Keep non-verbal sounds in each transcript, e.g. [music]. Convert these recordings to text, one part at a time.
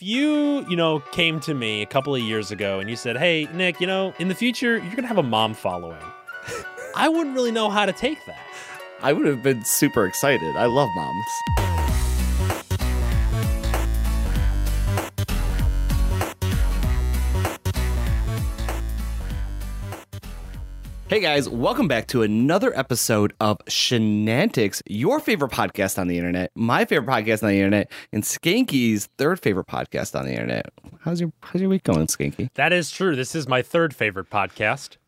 you, you know, came to me a couple of years ago and you said, "Hey, Nick, you know, in the future you're going to have a mom following." [laughs] I wouldn't really know how to take that. I would have been super excited. I love moms. Hey guys, welcome back to another episode of Shenantics, your favorite podcast on the internet, my favorite podcast on the internet, and Skanky's third favorite podcast on the internet. How's your How's your week going, Skanky? That is true. This is my third favorite podcast.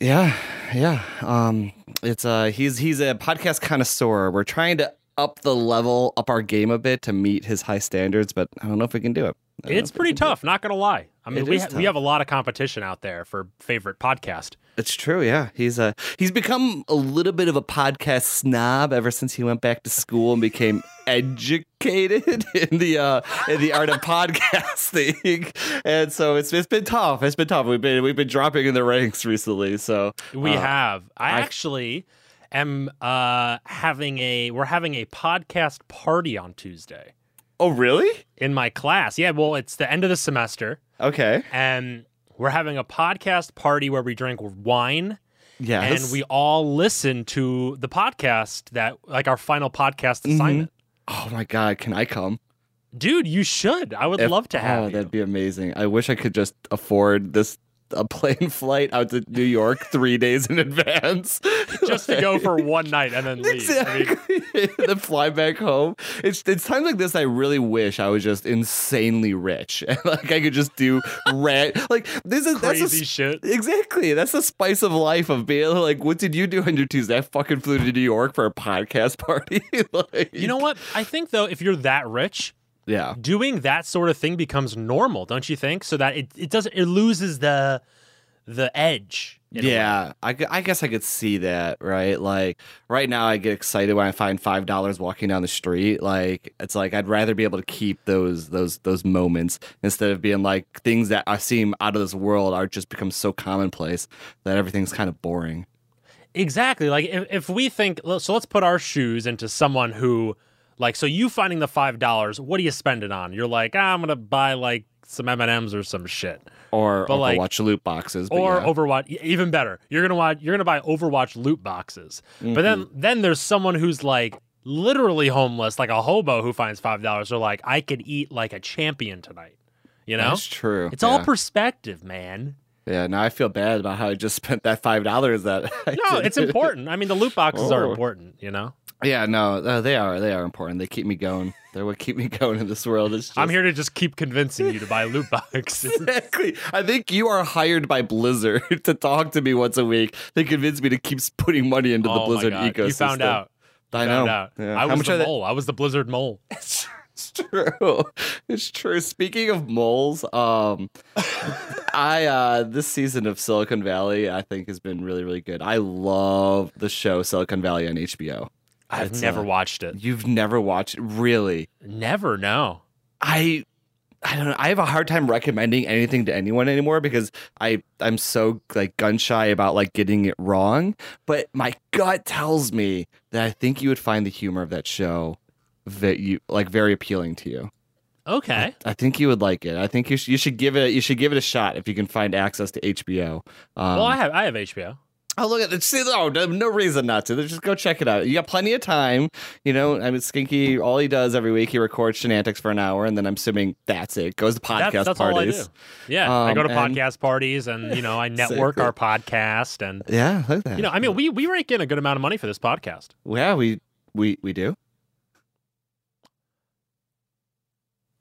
Yeah, yeah. Um, it's uh, he's he's a podcast connoisseur. We're trying to up the level, up our game a bit to meet his high standards, but I don't know if we can do it. I don't know It's pretty can do it. tough, not going to lie. I mean, It we ha- we have a lot of competition out there for favorite podcast. It's true, yeah. He's uh he's become a little bit of a podcast snob ever since he went back to school and became [laughs] educated in the uh in the art of podcasting. [laughs] And so it's it's been tough. It's been tough. We've been we've been dropping in the ranks recently. So We uh, have. I, I- actually am uh having a we're having a podcast party on Tuesday Oh really? in my class. Yeah, well, it's the end of the semester Okay. and we're having a podcast party where we drink wine Yes. and we all listen to the podcast that like our final podcast Mm-hmm. assignment. Oh my god, can I come? Dude, you should. I would If- love to have Oh, you. that'd be amazing. I wish I could just afford this a plane flight out to New York three days in advance. just to go for one night and then leave. I mean, Exactly. [laughs] then fly back home. It's it's times like this I really wish I was just insanely rich and [laughs] like I could just do rat like this is that's crazy a, shit. Exactly. That's the spice of life of being like, what did you do on your Tuesday? I fucking flew to New York for a podcast [laughs] party. like, You know what? I think though, if you're that rich, Yeah. doing that sort of thing becomes normal, don't you think? So that it, it doesn't it loses the the edge. in a way. Yeah, I, I guess I could see that, right? Like right now, I get excited when I find five dollars walking down the street. Like it's like I'd rather be able to keep those those those moments instead of being like things that I seem out of this world are just become so commonplace that everything's kind of boring. Exactly. Like if, if we think so let's put our shoes into someone who like so you finding the five dollars, what do you spend it on? You're like, ah, I'm gonna buy like some M and M's or some shit. Or But, like- watch loot boxes, or yeah. Overwatch. Even better, you're gonna watch. You're gonna buy Overwatch loot boxes. But then, Mm-hmm. then there's someone who's like literally homeless, like a hobo who finds five dollars. They're like, I could eat like a champion tonight. You know, That's true. it's all perspective, man. yeah. Now I feel bad about how I just [laughs] spent that five dollars. That I No, did. it's important. I mean, the loot boxes are Oh. important. You know, Yeah, no, uh, they are. They are important. They keep me going. They're what keep me [laughs] going in this world. It's just... I'm here to just keep convincing you to buy loot boxes. [laughs] Exactly. I think you are hired by Blizzard [laughs] to talk to me once a week. They convince me to keep putting money into the oh Blizzard my God. ecosystem. You found out. I Found know. out. Yeah. I was the mole. I was the Blizzard mole. It's true. It's true. Speaking of moles, um, I uh, this season of Silicon Valley I think has been really really good. I love the show Silicon Valley on HBO. I've It's, never uh, watched it. You've never watched it, really? Never. No. I I don't know. I have a hard time recommending anything to anyone anymore because I I'm so like gun shy about like getting it wrong. But my gut tells me that I think you would find the humor of that show that you like very appealing to you. Okay. I think you would like it. I think you should, you should give it you should give it a shot if you can find access to HBO. Um, well, I have I have HBO. Oh, look at this. See, oh, no, reason not to. Just go check it out. You got plenty of time. You know, I mean, Skanky, all he does every week, he records shenanigans for an hour, and then I'm assuming that's it. Goes to podcast That's, that's parties. I. Yeah, I go to Um, podcast parties, and you know, I [laughs] network Exactly. our podcast, and Yeah, at that. you know, I mean, we we rake in a good amount of money for this podcast. yeah, we we we do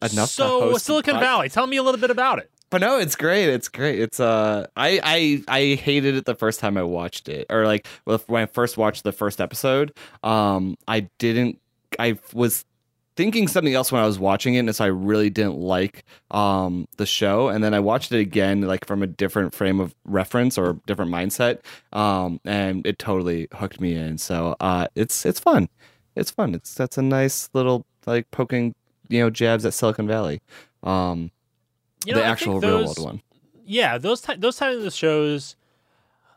enough. to So Silicon pod- Valley, tell me a little bit about it. But no, it's great. It's great. It's uh, I I I hated it the first time I watched it, or like when I first watched the first episode. Um, I didn't. I was thinking something else when I was watching it, and so I really didn't like um the show. And then I watched it again, like from a different frame of reference or different mindset. Um, and it totally hooked me in. So uh, it's it's fun. It's fun. It's that's a nice little like poking you know jabs at Silicon Valley. Um, You know, the actual think real those- world one. Yeah, those ty- those types of shows.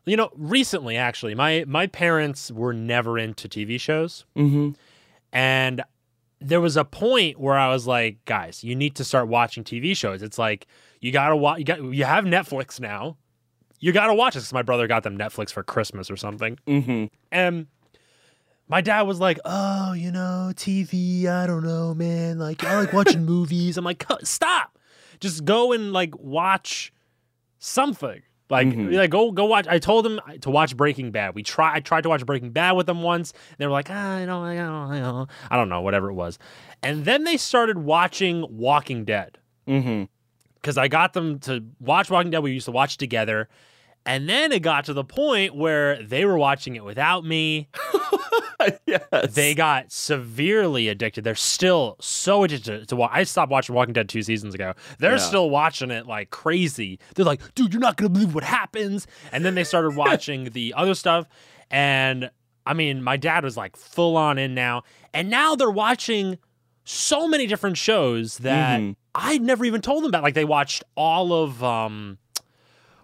You know, recently actually, my my parents were never into TV shows, Mm-hmm. and there was a point where I was like, guys, you need to start watching TV shows. It's like you gotta watch. You got you have Netflix now. You gotta watch this. my brother got them Netflix for Christmas or something, Mm-hmm. and my dad was like, "Oh, you know, TV. I don't know, man. Like I like watching [laughs] movies." I'm like, "Stop! Just go and like watch something." Like, Mhm. like go go watch. I told them to watch Breaking Bad. We try. I tried to watch Breaking Bad with them once. And they were like, ah, I don't, I don't, I don't, I don't know, whatever it was. And then they started watching Walking Dead Mm-hmm. because I got them to watch Walking Dead. We used to watch together. And then it got to the point where they were watching it without me. [laughs] yes. They got severely addicted. They're still so addicted to watch. I stopped watching Walking Dead two seasons ago. They're Yeah. still watching it like crazy. They're like, dude, you're not gonna believe what happens. And then they started [laughs] watching the other stuff. And I mean, my dad was like full on in now. And now they're watching so many different shows that Mhm. I'd never even told them about. Like they watched all of um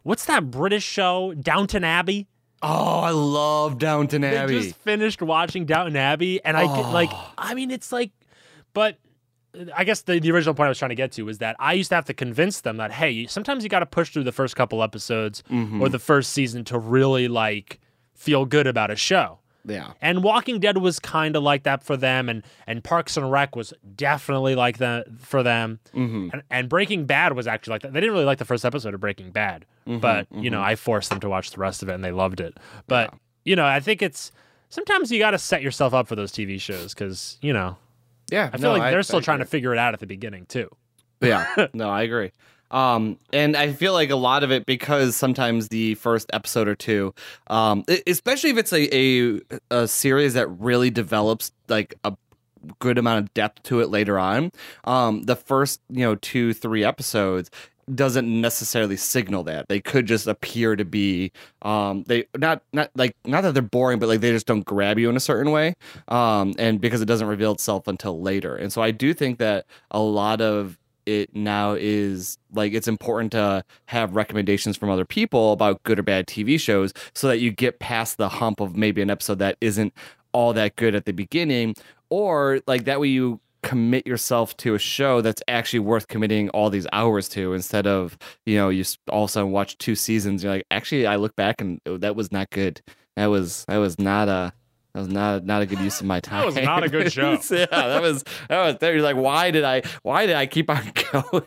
what's that British show? Downton Abbey. Oh, I love Downton Abbey. just finished watching Downton Abbey, and I get, like, Oh. I mean, it's like, but I guess the, the original point I was trying to get to was that I used to have to convince them that hey, sometimes you got to push through the first couple episodes Mhm. or the first season to really like feel good about a show. Yeah. And Walking Dead was kind of like that for them, and and Parks and Rec was definitely like that for them, Mm-hmm. and, and Breaking Bad was actually like that. They didn't really like the first episode of Breaking Bad, Mm-hmm, but you know I forced them to watch the rest of it, and they loved it. But you know I think it's sometimes you got to set yourself up for those TV shows because you know Yeah. I feel like they're still trying to figure it out at the beginning too. Yeah, [laughs] no, I agree. Um, and I feel like a lot of it because sometimes the first episode or two, um, especially if it's a, a a series that really develops like a good amount of depth to it later on, um, the first you know two three episodes doesn't necessarily signal that. They could just appear to be um they not not like not that they're boring but like they just don't grab you in a certain way um and because it doesn't reveal itself until later. And so i do think that a lot of it now is like it's important to have recommendations from other people about good or bad TV shows so that you get past the hump of maybe an episode that isn't all that good at the beginning or like that way you commit yourself to a show that's actually worth committing all these hours to instead of you know you all of a sudden watch two seasons you're like actually I look back and oh, that was not good. That was that was not a that was not not a good use of my time. [laughs] That was not a good show. [laughs] yeah, that was that was. You're like, why did I? Why did I keep on [laughs] going?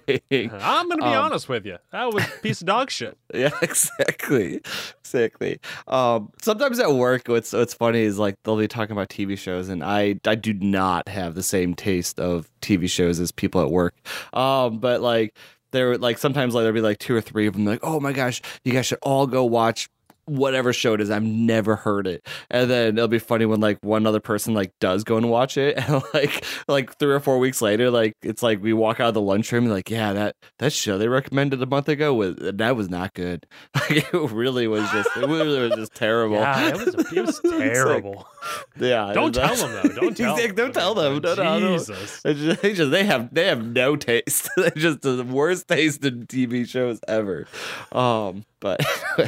I'm gonna be Um, honest with you, that was a piece of dog shit. Yeah, exactly, exactly. Um, sometimes at work, what's what's funny is like they'll be talking about TV shows, and I I do not have the same taste of TV shows as people at work. Um, but like there like sometimes like there'll be like two or three of them like, oh my gosh, you guys should all go watch whatever show it is. I've never heard it. And then it'll be funny when like one other person like does go and watch it [laughs] and like like three or four weeks later, like it's like we walk out of the lunchroom and like, yeah, that that show they recommended a month ago was that was not good. [laughs] Like it really was just it really was just [laughs] terrible. Yeah, it was, it was terrible. [laughs] yeah. Don't tell them though. Don't [laughs] tell. Exactly, Don't tell them. No, no, no. Jesus. It's just, they just they have they have no taste. [laughs] they just the worst taste in TV shows ever. Um, but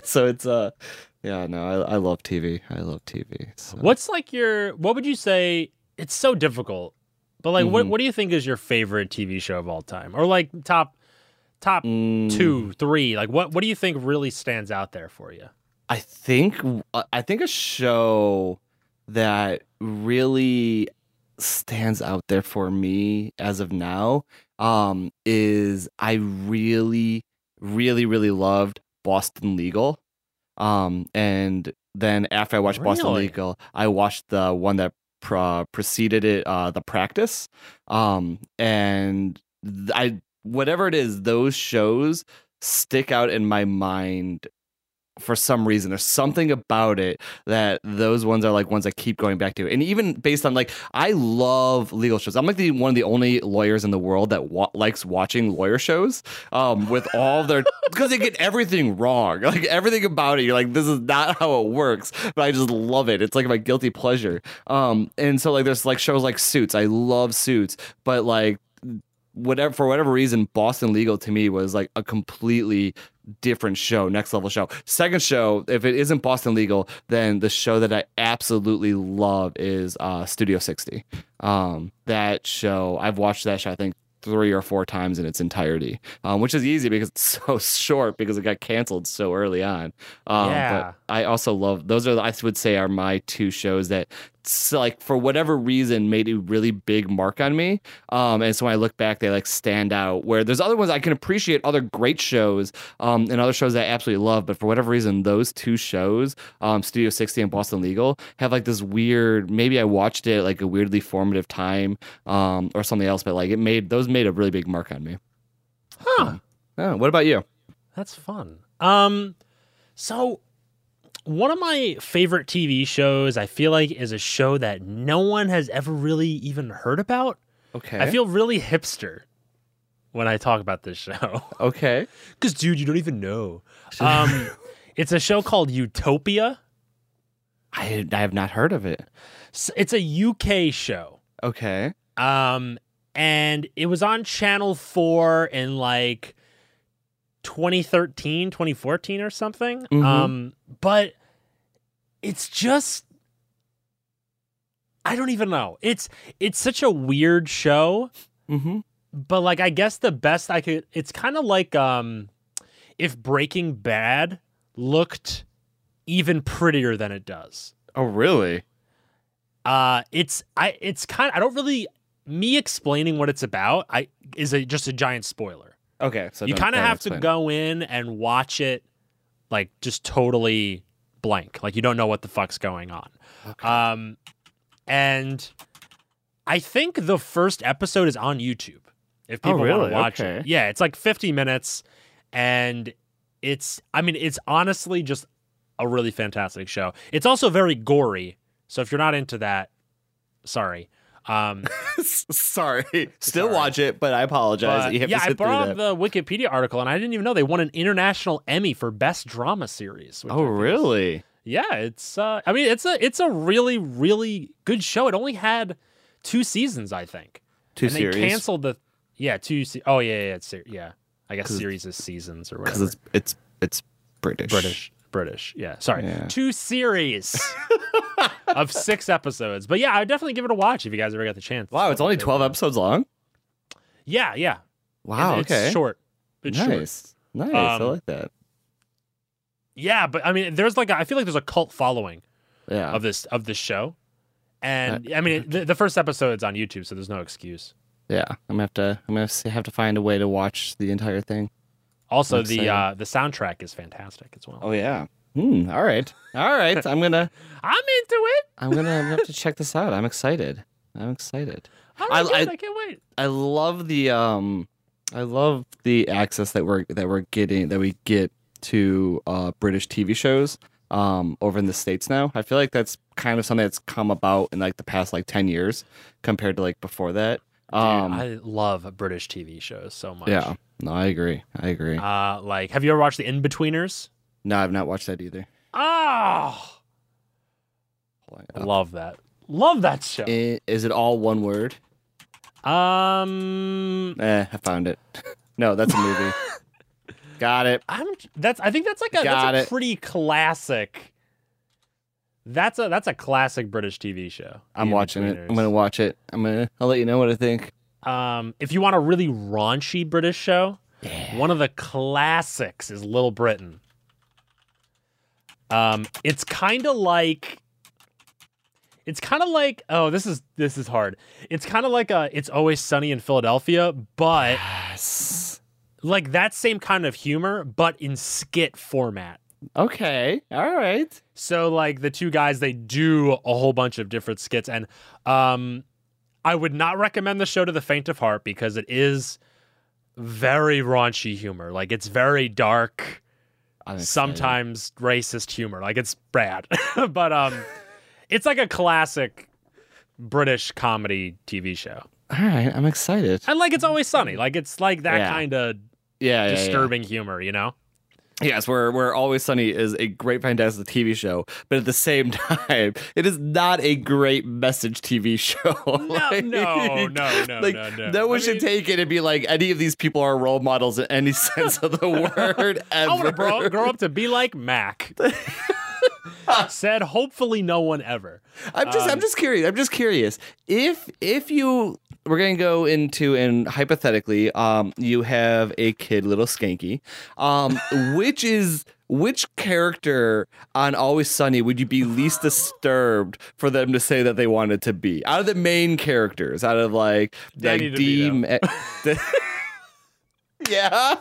so it's uh, yeah, no, I, I love TV. I love TV. So. What's like your? What would you say? It's so difficult, but like, what Mhm. what do you think is your favorite TV show of all time, or like top top Mm, two, three? Like, what what do you think really stands out there for you? I think I think a show that really stands out there for me as of now um is I really really really loved Boston Legal. Um and then after I watched Boston Legal I watched the one that pro- preceded it uh The Practice. Um and I whatever it is those shows stick out in my mind for some reason there's something about it that those ones are like ones I keep going back to. And even based on like I love legal shows. I'm like the one of the only lawyers in the world that wa- likes watching lawyer shows um with all their [laughs] because they get everything wrong. [laughs] Like everything about it you're like this is not [laughs] how it works. But I just love it. It's like my guilty pleasure. Um and so like there's like shows like Suits. I love Suits. But like whatever for whatever reason, Boston Legal to me was like a completely different show, next level show. Second show, if it isn't Boston Legal, then the show that I absolutely love is uh, Studio 60. Um, that show, I've watched that show, I think three or four times in its entirety, um, which is easy because it's [laughs] so short because it got canceled so early on. Um, Yeah. But I also love those are I would say are my two shows that like for whatever reason made a really big mark on me. Um, and so when I look back, they like stand out. Where there's other ones I can appreciate other great shows um, and other shows that I absolutely love, but for whatever reason, those two shows, um, Studio 60 and Boston Legal, have like this weird. Maybe I watched it like a weirdly formative time um, or something else, but like it made those made a really big mark on me. Huh. Oh, what about you? That's fun. Um, so one of my favorite TV shows, I feel like, is a show that no one has ever really even heard about. Okay. I feel really hipster when I talk about this show. [laughs] okay. Because, dude, you don't even know. [laughs] Um, it's a show called Utopia. I I have not heard of it. It's a UK show. Okay. Um, and it was on Channel 4 in like 2013, 2014 or something. Mhm. Um, but it's just I don't even know. It's it's such a weird show, Mm-hmm. but like I guess the best I could it's kind of like um if Breaking Bad looked even prettier than it does. Oh, really? Uh it's I it's kind I don't really me explaining what it's about I is a just a giant spoiler. Okay. So you kind of have to go in and watch it like just totally blank. Like you don't know what the fuck's going on. Okay. Um and I think the first episode is on YouTube. If Oh, people want to watch Okay. it. Yeah, it's like 50 minutes and it's I mean it's honestly just a really fantastic show. It's also very gory. So if you're not into that, sorry. Um [laughs] Sorry. Still Sorry. watch it, but I apologize. but yeah, I sit through brought up the Wikipedia article and I didn't even know they won an international Emmy for best drama series. oh, think is- really? Yeah, it's uh I mean it's a it's a really really good show. It only had two seasons, I think. Two and series. they canceled the yeah, two se- Oh yeah, yeah, it's yeah. I guess series is seasons or because whatever. it's it's it's British. British. British. Yeah. Sorry. Yeah. Two series [laughs] of 6 episodes. But yeah, I would definitely give it a watch if you guys ever get the chance. Wow, it's only twelve episodes long. Yeah, yeah. Wow. It's okay. short. It's short. nice. Nice. I Um, like that. Yeah, but I mean, there's like a, I feel like there's a cult following Yeah. of this of this show, and I mean, the, the first episode's on YouTube, so there's no excuse. yeah. I'm gonna have to. I'm gonna have to find a way to watch the entire thing. Also, I'm the excited. uh, the soundtrack is fantastic as well. Oh yeah. Hmm. All right. All right. I'm gonna. [laughs] I'm into it. I'm gonna, I'm gonna have to check this out. I'm excited. I'm excited. I-. I- I, can't wait. I love the um I love the access that we're that we're getting that we get to uh British TV shows um over in the states now. I feel like that's kind of something that's come about in like the past like 10 years compared to like before that. Dude, Um I love British TV shows so much. yeah. No, I agree. I agree. Uh, like, have you ever watched The Inbetweeners? no, I've not watched that either. Oh, love that. Love that show. I- Is it all one word? Um, Eh, I found it. [laughs] no, that's a movie. [laughs] Got it. I'm that's I think that's like a Got that's a it. pretty classic. That's a that's a classic British TV show. I'm The watching it. I'm gonna watch it. I'm gonna. I'll let you know what I think. Um, if you want a really raunchy British show, one of the classics is Little Britain. Um, it's kind of like it's kind of like oh this is this is hard. It's kind of like a it's always sunny in Philadelphia, but Yes. like that same kind of humor, but in skit format. Okay. All right. So like the two guys, they do a whole bunch of different skits, and um, I would not recommend the show to the faint of heart because it is very raunchy humor. Like it's very dark, sometimes racist humor. Like it's bad, [laughs] but um, [laughs] it's like a classic British comedy TV show. All right. I'm excited. And like it's always sunny. Like it's like that Yeah. kind of Yeah. yeah, yeah. disturbing humor, you know? Yes, where where Always Sunny is a great, fantastic TV show, but at the same [laughs] time, it is not a great message TV show. [laughs] No, no, no, no, [laughs] like, no, no. one I should mean- take it and be like, any of these people are role models in any sense of the word I ever. want to grow, grow up to be like Mac. Said hopefully no one ever. I'm just I'm Um, just curious. I'm just curious. If if you we're gonna go into and hypothetically, um, you have a kid, little skanky. Um, [laughs] which is which character on Always Sunny would you be least disturbed for them to say that they wanted to be? Out of the main characters, out of like Danny like Deem. [laughs] Yeah.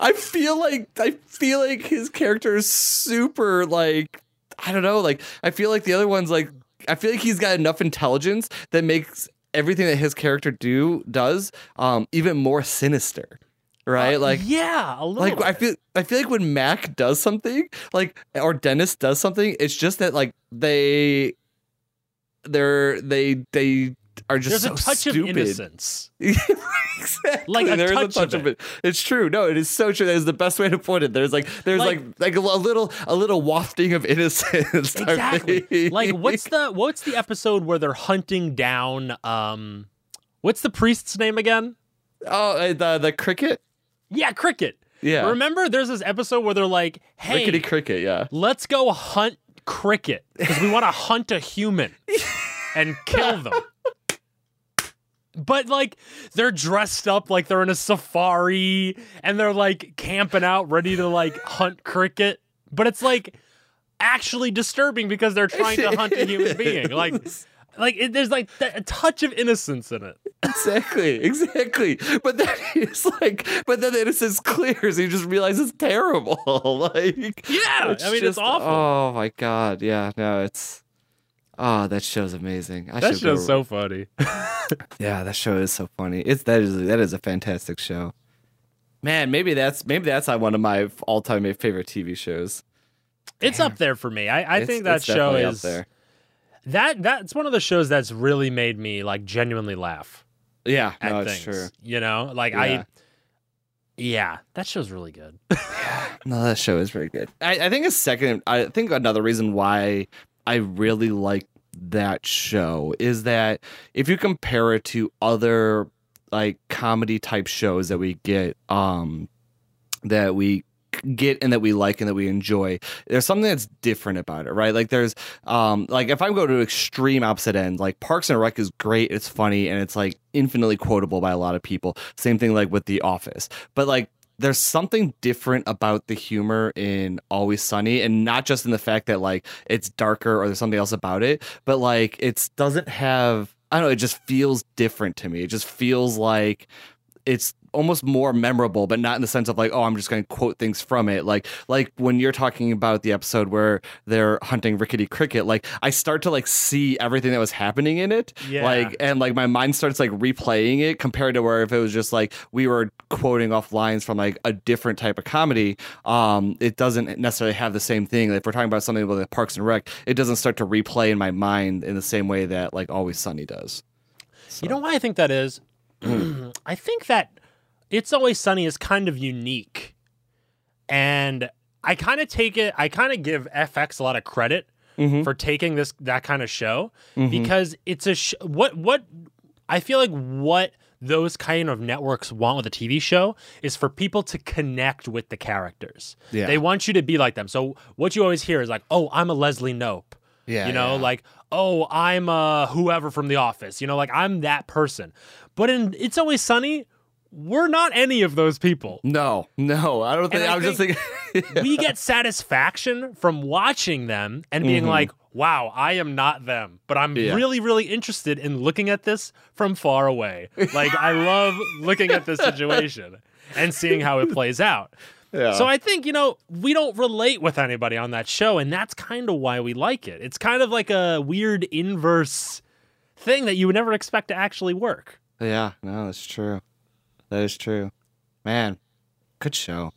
I feel like I feel like his character is super like I don't know, like I feel like the other one's like I feel like he's got enough intelligence that makes everything that his character do does um even more sinister. Right? like yeah, a little. like I feel I feel like when Mac does something, like or Dennis does something, it's just that like they they're they they are just There's so a touch stupid. of innocence. [laughs] exactly. Like a There is touch of it. It's true. No, it is so true. That is the best way to put it. There's like there's like Like- like, a little a little wafting of innocence. [laughs] Exactly. thing. like what's the what's the episode where they're hunting down um what's the priest's name again? oh uh, the the cricket? Yeah, Cricket. Yeah. Remember there's this episode where they're like, "Hey, Rickety cricket, yeah. let's go hunt Cricket because we want to hunt a human and kill them." [laughs] But like they're dressed up like they're in a safari and they're like camping out ready to like [laughs] hunt cricket. But it's like actually disturbing because they're trying to hunt a human [laughs] being. Like like it, there's like that, a touch of innocence in it. Exactly, exactly. But then [laughs] he's like, but then the innocence clears. He just realizes it's terrible. like, Yeah, I mean, it's awful. Oh my god, yeah, no, it's. Oh, that show's amazing. I That show's go- so funny. [laughs] Yeah, that show is so funny. It's that is that is a fantastic show. Man, maybe that's maybe that's on one of my all time favorite TV shows. It's up there for me. I, I It's- think that show is there. that that's one of the shows that's really made me like genuinely laugh Yeah, at no, things. true. You know, like Yeah. I, yeah, that show's really good. [laughs] [sighs] No, that show is very good. I, I think a second. I think another reason why I really like that show is that if you compare it to other like comedy type shows that we get, um, that we get and that we like and that we enjoy there's something that's different about it right? Like there's um like if i go to extreme opposite end like parks and rec is great it's funny and it's like infinitely quotable by a lot of people. Same thing like with the office. But like there's something different about the humor in Always Sunny, and not just in the fact that like it's darker or there's something else about it, but like it doesn't have. I don't know. It just feels different to me. It just feels like it's almost more memorable, but not in the sense of like, oh, I'm just going to quote things from it. Like, like when you're talking about the episode where they're hunting rickety cricket, like I start to like see everything that was happening in it, Yeah. like, and like my mind starts like replaying it compared to where if it was just like we were quoting off lines from like a different type of comedy, um, it doesn't necessarily have the same thing. If we're talking about something about like Parks and Rec, it doesn't start to replay in my mind in the same way that like Always Sunny does. You know why I think that is? [clears throat] I think that It's Always Sunny is kind of unique. And I kind of take it, I kind of give FX a lot of credit Mhm. for taking this that kind of show Mhm. because it's a sh- what what I feel like what those kind of networks want with a TV show is for people to connect with the characters. Yeah. They want you to be like them. So what you always hear is like, "Oh, I'm a Leslie Knope." Yeah, you know, yeah. like, "Oh, I'm uh whoever from the office." You know, like I'm that person. But in It's Always Sunny, we're not any of those people. No, no, I don't think. I I, was just thinking. we [laughs] get satisfaction from watching them and being like, wow, I am not them, but I'm Mm-hmm. Yeah. really, really interested in looking at this from far away. Like, I love looking at this situation and seeing how it plays out. yeah. So I think, you know, we don't relate with anybody on that show, and that's kind of why we like it. It's kind of like a weird inverse thing that you would never expect to actually work. yeah, no, that's true. That is true. Man, good show.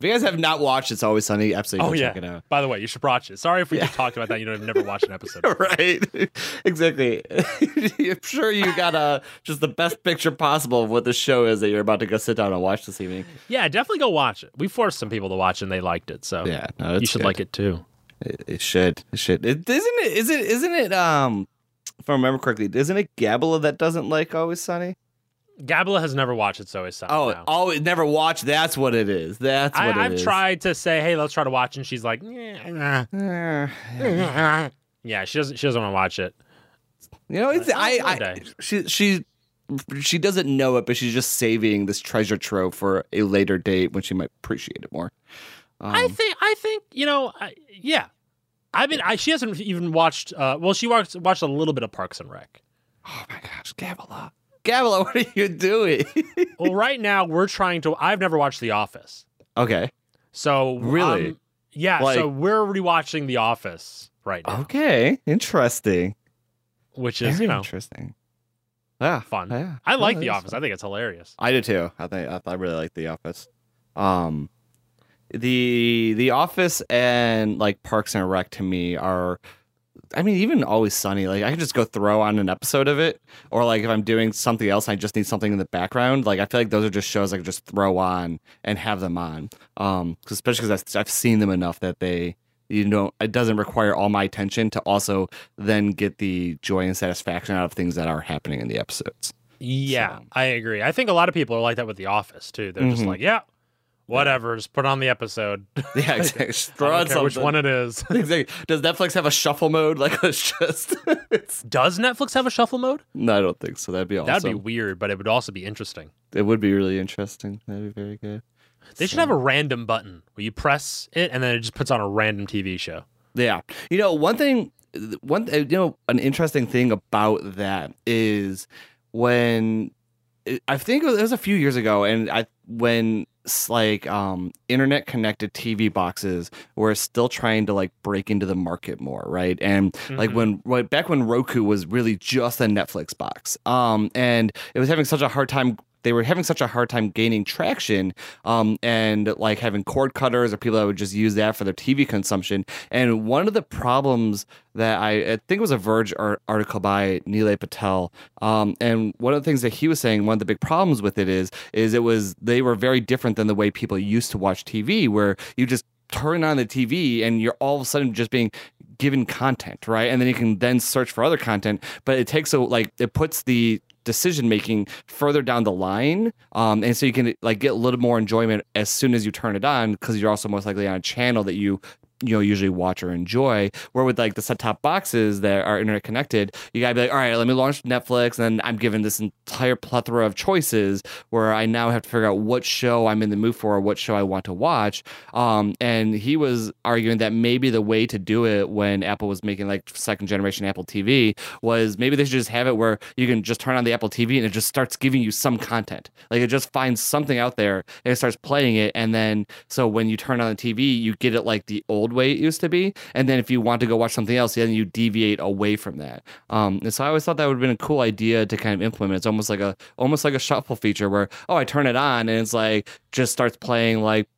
If you guys have not watched It's Always Sunny, absolutely Oh yeah. check it out. By the way, you should watch it. Sorry if we just talked about that. You know, I've never watched an episode. [laughs] right [laughs] exactly [laughs] i'm sure you got a, just the best picture possible of what the show is that you're about to go sit down and watch this evening Yeah, definitely go watch it. We forced some people to watch and they liked it, so yeah no, you should good. like it too. it, it should it should it isn't it is it isn't it um if i remember correctly isn't it gabula that doesn't like always sunny Gabla has never watched it, so it's something. oh now. oh never watched that's what it is that's I, what it I've is. tried to say, "Hey, let's try to watch," and she's like, "Yeah, [laughs] yeah." She doesn't. She doesn't want to watch it. you know it's I, I she she she doesn't know it but she's just saving this treasure trove for a later date when she might appreciate it more I Um, think. I think. You know. I, yeah. I mean, I, she hasn't even watched. Uh, well, she watched watched a little bit of Parks and Rec. Oh my gosh, Gabala. Gabala, [laughs] what are you doing? Well, right now we're trying to. I've never watched The Office, okay. so Really? um, yeah. so Like- Oh. we're rewatching The Office right now, Okay. Interesting. which is Very you know interesting. Yeah. fun. Yeah. I like Yeah, The Office. fun. I think it's hilarious. I do too. I think I, I really like The Office. Um the The Office and like Parks and Rec to me are I mean, even Always Sunny, like I can just go throw on an episode of it, or like if I'm doing something else, I just need something in the background. Like I feel like those are just shows I can just throw on and have them on. Um, 'cause- especially because I've seen them enough that they, you know, it doesn't require all my attention to also then get the joy and satisfaction out of things that are happening in the episodes. Yeah, So- I agree. I think a lot of people are like that with The Office too. They're just Mhm. like, yeah, whatever, just put on the episode. [laughs] Yeah, [laughs] exactly. Throw on which one it is. [laughs] Exactly. Does Netflix have a shuffle mode? Like it's just. it's, Does Netflix have a shuffle mode? no, I don't think so. That'd be awesome. That'd be weird, but it would also be interesting. It would be really interesting. That'd be very good. They should have a random button where you press it and then it just puts on a random TV show. Yeah. You know, one thing, one, uh, you know, an interesting thing about that is when I think it was a few years ago, and I when like um internet connected TV boxes were still trying to like break into the market more, right? And like Mhm. when right, back when Roku was really just a Netflix box, um, and it was having such a hard time. They were having such a hard time gaining traction, um, and like having cord cutters or people that would just use that for their TV consumption. And one of the problems that I, I think it was a Verge article by Nilay Patel, um, and one of the things that he was saying, one of the big problems with it is, is it was they were very different than the way people used to watch TV, where you just turn on the TV and you're all of a sudden just being given content, right? And then you can then search for other content, but it takes a like it puts the decision making further down the line um and so you can like get a little more enjoyment as soon as you turn it on because you're also most likely on a channel that you you know usually watch or enjoy where with like the set top boxes that are internet connected you gotta be like all right let me launch netflix and i'm given this entire plethora of choices where i now have to figure out what show i'm in the mood for or what show i want to watch. Um and he was arguing that maybe the way to do it when apple was making like second generation apple tv was maybe they should just have it where you can just turn on the apple tv and it just starts giving you some content. Like it just finds something out there and it starts playing it and then so when you turn on the tv you get it like the old way it used to be and then if you want to go watch something else then you deviate away from that. Um and so i always thought that would have been a cool idea to kind of implement. It's almost like a almost like a shuffle feature where oh i turn it on and it's like just starts playing like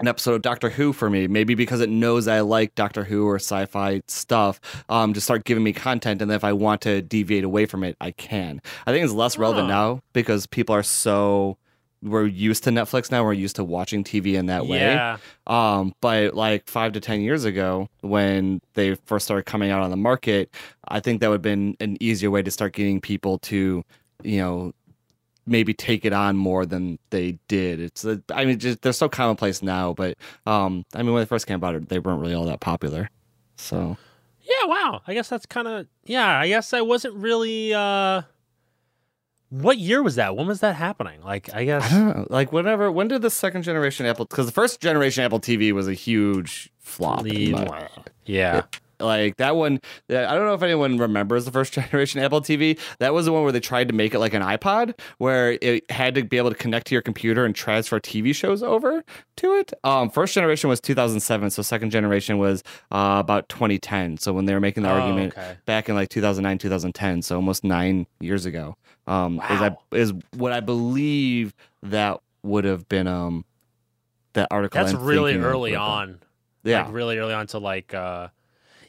an episode of Doctor Who for me, maybe because it knows I like Doctor Who or sci-fi stuff, um, to start giving me content, and then if I want to deviate away from it, I can. I think it's less relevant now because people are so we're used to Netflix now. We're used to watching TV in that way. Yeah. Um, but like five to ten years ago, when they first started coming out on the market, I think that would have been an easier way to start getting people to, you know, maybe take it on more than they did. It's, uh, I mean, just they're so commonplace now. But um, I mean, when they first came out, they weren't really all that popular. So Yeah, wow. I guess that's kind of yeah, I guess I wasn't really uh what year was that? When was that happening? Like I I guess don't know, like whenever when did the second generation Apple? Because the first generation Apple TV was a huge flop. yeah. like that one i don't know if anyone remembers the first [laughs] generation apple tv that was the one where they tried to make it like an ipod where it had to be able to connect to your computer and transfer tv shows over to it um first generation was 2007 so second generation was uh, about 2010 so when they were making the Oh, argument okay. back in like 2009 2010 so almost nine years ago um is, Wow. that, is what i believe that would have been um that article. That's and really early on. Yeah, Like really early on to like uh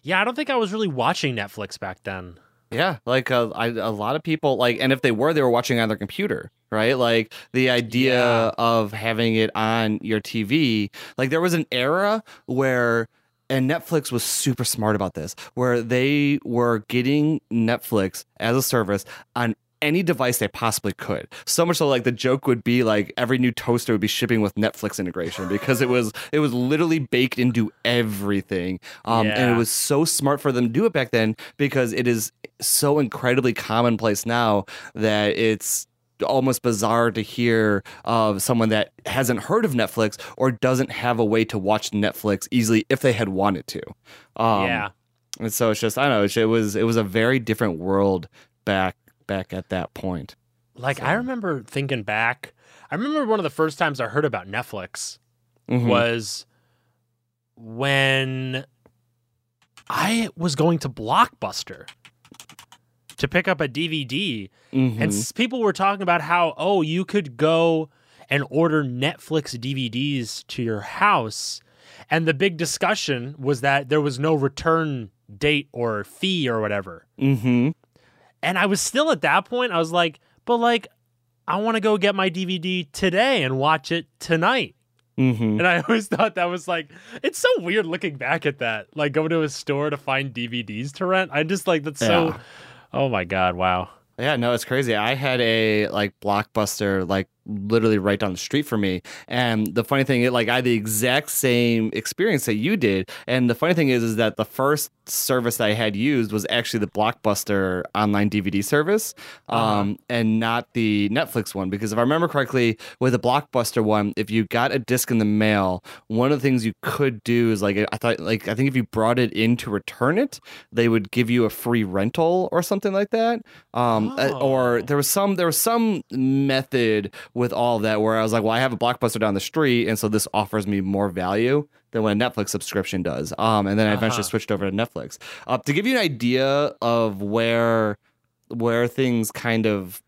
yeah, I don't think I was really watching Netflix back then. Yeah, like uh, I, a lot of people like, and if they were, they were watching on their computer, right? Like the idea Yeah. of having it on your TV. Like there was an era where, and Netflix was super smart about this, where they were getting Netflix as a service on any device they possibly could. So much so, like the joke would be like every new toaster would be shipping with Netflix integration because it was it was literally baked into everything. Um, and it was so smart for them to do it back then because it is so incredibly commonplace now that it's almost bizarre to hear of someone that hasn't heard of Netflix or doesn't have a way to watch Netflix easily if they had wanted to. Um, yeah. and so it's just I don't know. It was it was a very different world back back at that point. Like I remember thinking back. I remember one of the first times I heard about Netflix Mhm. was when I was going to Blockbuster to pick up a DVD Mhm. and people were talking about how oh you could go and order Netflix DVDs to your house and the big discussion was that there was no return date or fee or whatever. Mhm. And I was still at that point I was like but like I want to go get my DVD today and watch it tonight. Mhm. And I always thought that was like, it's so weird looking back at that. Like going to a store to find DVDs to rent. I just like, that's so, oh my God, wow. Yeah, no, it's crazy. I had a like blockbuster like literally right down the street from me. And the funny thing is like I had the exact same experience that you did. And the funny thing is is that the first service I had used was actually the Blockbuster online DVD service. Um and not the Netflix one. Because if I remember correctly, with the Blockbuster one, if you got a disc in the mail, one of the things you could do is like I thought like I think if you brought it in to return it, they would give you a free rental or something like that. Um, uh, or Oh. there was some there was some method with all of that where I was like, well, I have a blockbuster down the street, and so this offers me more value than what a Netflix subscription does. Um, and then I eventually Uh-huh. switched over to Netflix. Uh, to give you an idea of where where things kind of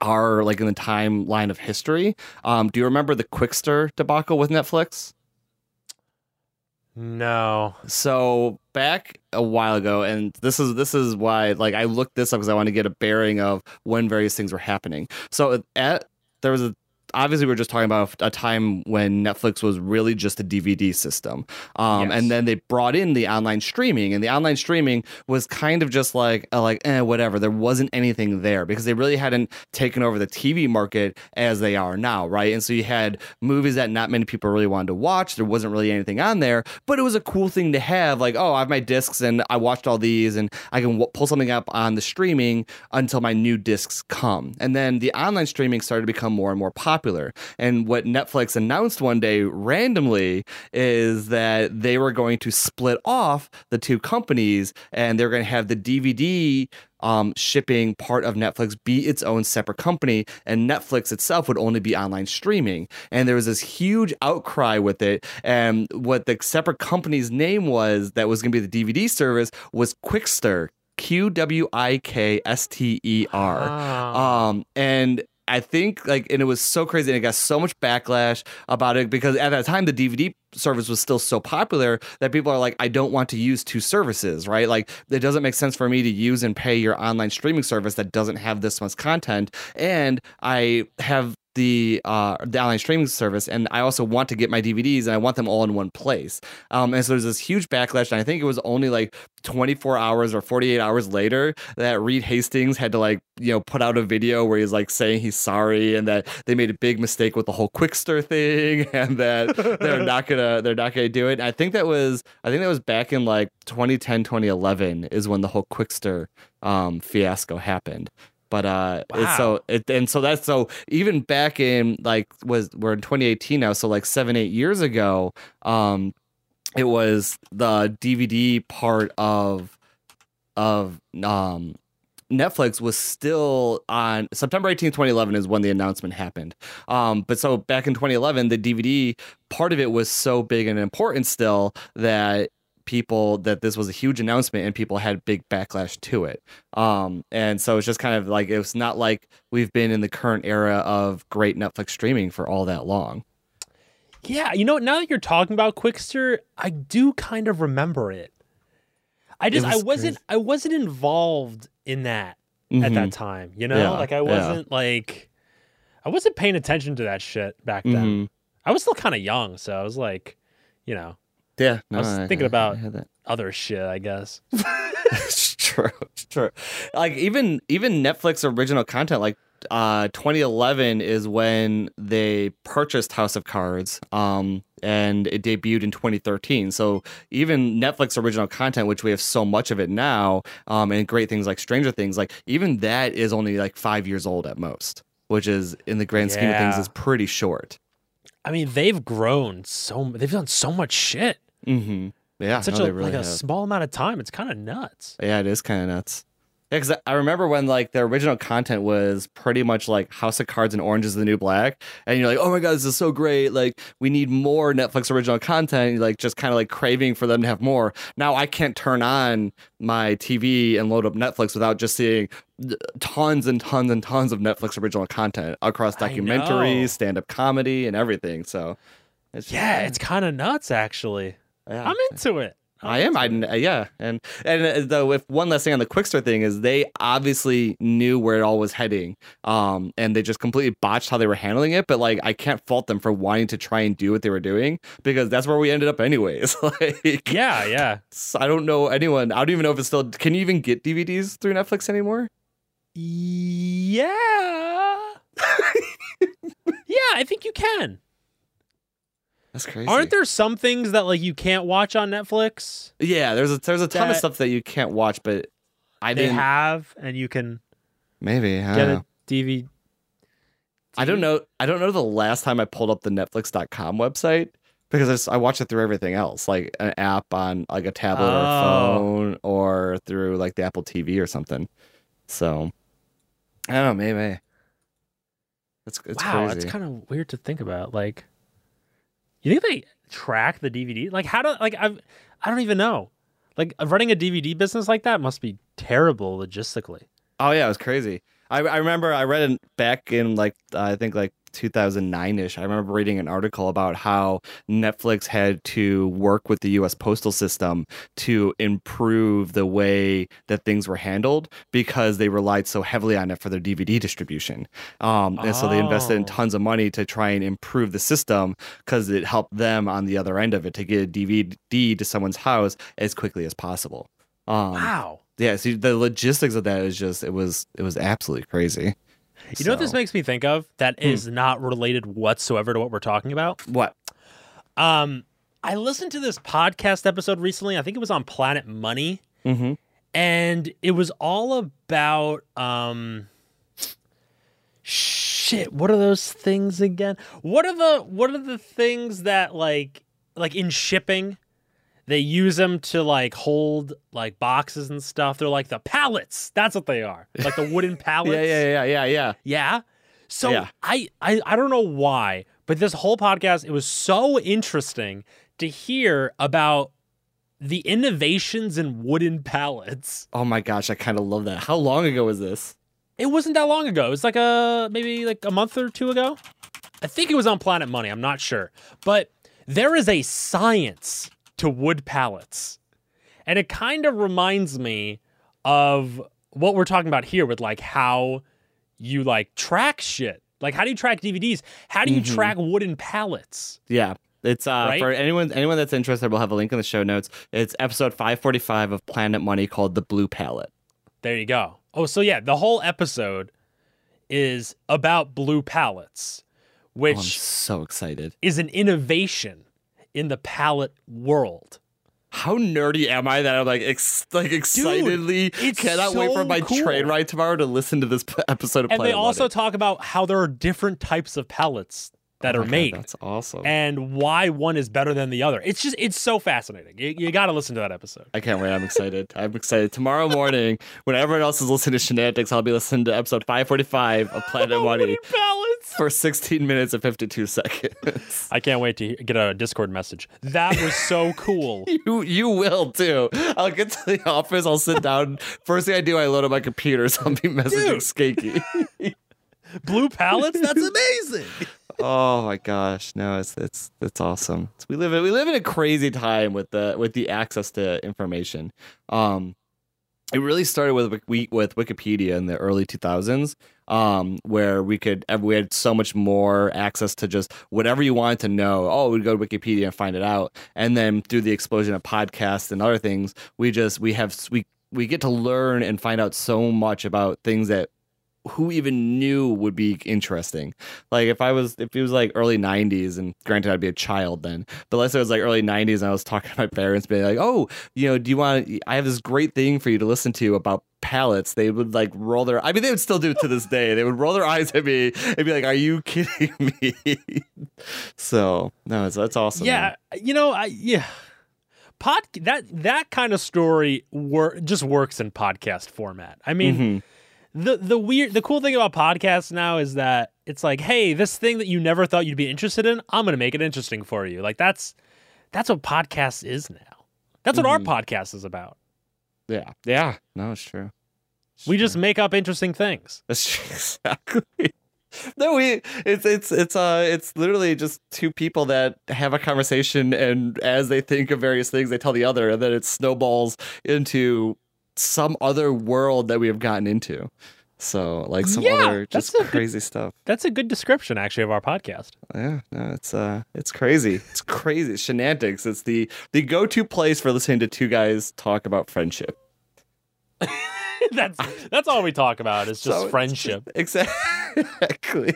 are like in the timeline of history. Um, do you remember the Qwikster debacle with Netflix? No. So back a while ago, and this is this is why like I looked this up because I want to get a bearing of when various things were happening. So at there was a obviously we are just talking about a time when Netflix was really just a DVD system, um, Yes. and then they brought in the online streaming, and the online streaming was kind of just like uh, like eh, whatever. There wasn't anything there because they really hadn't taken over the TV market as they are now, right? And so you had movies that not many people really wanted to watch. There wasn't really anything on there, but it was a cool thing to have. Like, oh, I have my discs and I watched all these, and I can w- pull something up on the streaming until my new discs come. And then the online streaming started to become more and more popular. And what Netflix announced one day randomly is that they were going to split off the two companies, and they're going to have the DVD um, shipping part of Netflix be its own separate company, and Netflix itself would only be online streaming. And there was this huge outcry with it. And what the separate company's name was that was going to be the DVD service was Qwikster, Q W I K S T E R. Ah. Um, and I think like, and it was so crazy, and it got so much backlash about it because at that time the DVD service was still so popular that people are like, I don't want to use two services, right? Like, it doesn't make sense for me to use and pay your online streaming service that doesn't have this much content, and I have the uh the online streaming service and I also want to get my DVDs and I want them all in one place. Um and so there's this huge backlash and I think it was only like 24 hours or 48 hours later that Reed Hastings had to like you know put out a video where he's like saying he's sorry and that they made a big mistake with the whole Qwikster thing [laughs] and that they're not gonna they're not gonna do it. I think that was I think that was back in like 2010 2011 is when the whole Qwikster um fiasco happened. But uh, it's Wow. so it and so that's so even back in like was we're in 2018 now, so like seven eight years ago, um, it was the DVD part of of um Netflix was still on September 18, 2011 is when the announcement happened. Um, but so back in 2011, the DVD part of it was so big and important still that people that this was a huge announcement and people had big backlash to it. Um, and so it's just kind of like it's not like we've been in the current era of great Netflix streaming for all that long. Yeah, you know, now that you're talking about Qwikster, I do kind of remember it. I just I was wasn't I wasn't involved in that at Mhm. that time, you know? Yeah, like I wasn't like I wasn't paying attention to that shit back then. Mhm. I was still kind of young, so I was like, you know, Yeah, I was no, thinking about- I other shit, I guess. [laughs] it's true. It's true. Like even even Netflix original content, like uh 2011 is when they purchased House of Cards. Um and it debuted in 2013. So even Netflix original content, which we have so much of it now, um, and great things like Stranger Things, like even that is only like five years old at most, which is in the grand scheme of things is pretty short. I mean, they've grown so they've done so much shit. Mm-hmm. Yeah, Such no, a really like a small amount of time. It's kind of nuts. Yeah, it is kind of nuts. Yeah, because I remember when like the original content was pretty much like House of Cards and Orange is the New Black, and you're like, oh my god, this is so great! Like we need more Netflix original content. You're, like just kind of like craving for them to have more. Now I can't turn on my TV and load up Netflix without just seeing tons and tons and tons of Netflix original content across documentaries, stand up comedy, and everything. So it's Yeah, it's kind of nuts actually. Yeah. I'm into it. I'm I am. I it. yeah, and and uh, though if one last thing on the Qwikster thing is they obviously knew where it all was heading, um, and they just completely botched how they were handling it. But like, I can't fault them for wanting to try and do what they were doing because that's where we ended up anyways. [laughs] like, Yeah, yeah. I don't know anyone. I don't even know if it's still. Can you even get DVDs through Netflix anymore? Yeah. [laughs] yeah, I think you can. That's crazy. Aren't there some things that like you can't watch on Netflix? Yeah, there's a there's a ton of stuff that you can't watch, but I They didn't. have, and you can maybe I get don't know. a DVD. I don't know. I don't know the last time I pulled up the Netflix.com website because I, I watch it through everything else, like an app on like a tablet or Oh. a phone, or through like the Apple TV or something. So I don't know. Maybe it's it's wow, crazy. that's kind of weird to think about. Like, you think they track the DVD? Like, how do like I've I don't even know. Like running a DVD business like that must be terrible logistically. oh yeah, it was crazy. I I remember I read it back in like I think like 2009 ish. I remember reading an article about how Netflix had to work with the U.S. postal system to improve the way that things were handled because they relied so heavily on it for their DVD distribution. Um, and so they invested in Oh. tons of money to try and improve the system because it helped them on the other end of it to get a DVD to someone's house as quickly as possible. Um, wow. yeah, see the logistics of that is just it was it was absolutely crazy. You know what this makes me think of? That Hmm. is not related whatsoever to what we're talking about. What? Um, I listened to this podcast episode recently. I think it was on Planet Money, Mm-hmm. and it was all about um shit, what are those things again? What are the what are the things that like like in shipping they use them to like hold like boxes and stuff. They're like the pallets. That's what they are. Like the wooden [laughs] pallets. Yeah, yeah, yeah, yeah, yeah. Yeah. So Yeah. I, I I don't know why, but this whole podcast it was so interesting to hear about the innovations in wooden pallets. Oh my gosh, I kind of love that. How long ago was this? It wasn't that long ago. It was like a maybe like a month or two ago. I think it was on Planet Money. I'm not sure. But there is a science to wood pallets. And it kind of reminds me of what we're talking about here with like how you like track shit. Like how do you track DVDs? How do you Mhm. track wooden pallets? Yeah. It's uh Right? for anyone anyone that's interested, we'll have a link in the show notes. It's episode 545 of Planet Money called The Blue Pallet. There you go. Oh, so yeah, the whole episode is about blue pallets, Oh, which I'm so excited. is an innovation in the pallet world. How nerdy am I that I'm like ex- like excitedly it's cannot wait for my cool. train ride tomorrow to listen to this episode of And they also Money. talk about how there are different types of pallets that Oh are God, made That's awesome. and why one is better than the other. It's just it's so fascinating. You, you got to listen to that episode. I can't wait. I'm excited. I'm excited. Tomorrow morning, when everyone else is listening to Shenanigans, I'll be listening to episode 545 of Planet [laughs] Money for 16 minutes and 52 seconds. I can't wait to get a Discord message. That was so cool. [laughs] You you will too. I'll get to the office. I'll sit down. First thing I do, I load up my computer. [laughs] So I'll be messaging Dude. Skanky. Blue pallets? That's amazing. Oh my gosh, no, it's it's it's awesome. We live in we live in a crazy time with the with the access to information. Um, it really started with with Wikipedia in the early 2000s, um, where we could we had so much more access to just whatever you wanted to know. Oh, we'd go to Wikipedia and find it out, and then through the explosion of podcasts and other things, we just we have we we get to learn and find out so much about things that who even knew would be interesting. Like if I was if it was like early '90s, and granted I'd be a child then, but let's say it was like early '90s, and I was talking to my parents, being like, "Oh, you know, do you want? I have this great thing for you to listen to about pallets." They would like roll their. I mean, they would still do it to this day. They would roll their eyes at me and be like, "Are you kidding [laughs] me?" so no, it's, that's awesome. Yeah, man. you know, I yeah. Pod that that kind of story wor- just works in podcast format. I mean, mm-hmm the the weird the cool thing about podcasts now is that it's like, hey, this thing that you never thought you'd be interested in, I'm gonna make it interesting for you. Like that's that's what podcast is now. That's what mm-hmm. our podcast is about. Yeah. Yeah. No, it's true. It's we true. just make up interesting things. That's true. [laughs] Exactly. [laughs] No, we it's it's it's uh it's literally just two people that have a conversation and as they think of various things they tell the other and then it snowballs into some other world that we have gotten into. So like some yeah, other just crazy good, stuff. That's a good description actually of our podcast. Yeah, no, it's uh it's crazy. It's crazy. It's shenanigans. It's the the go-to place for listening to two guys talk about friendship. [laughs] that's that's all we talk about is just so friendship. [laughs] exactly.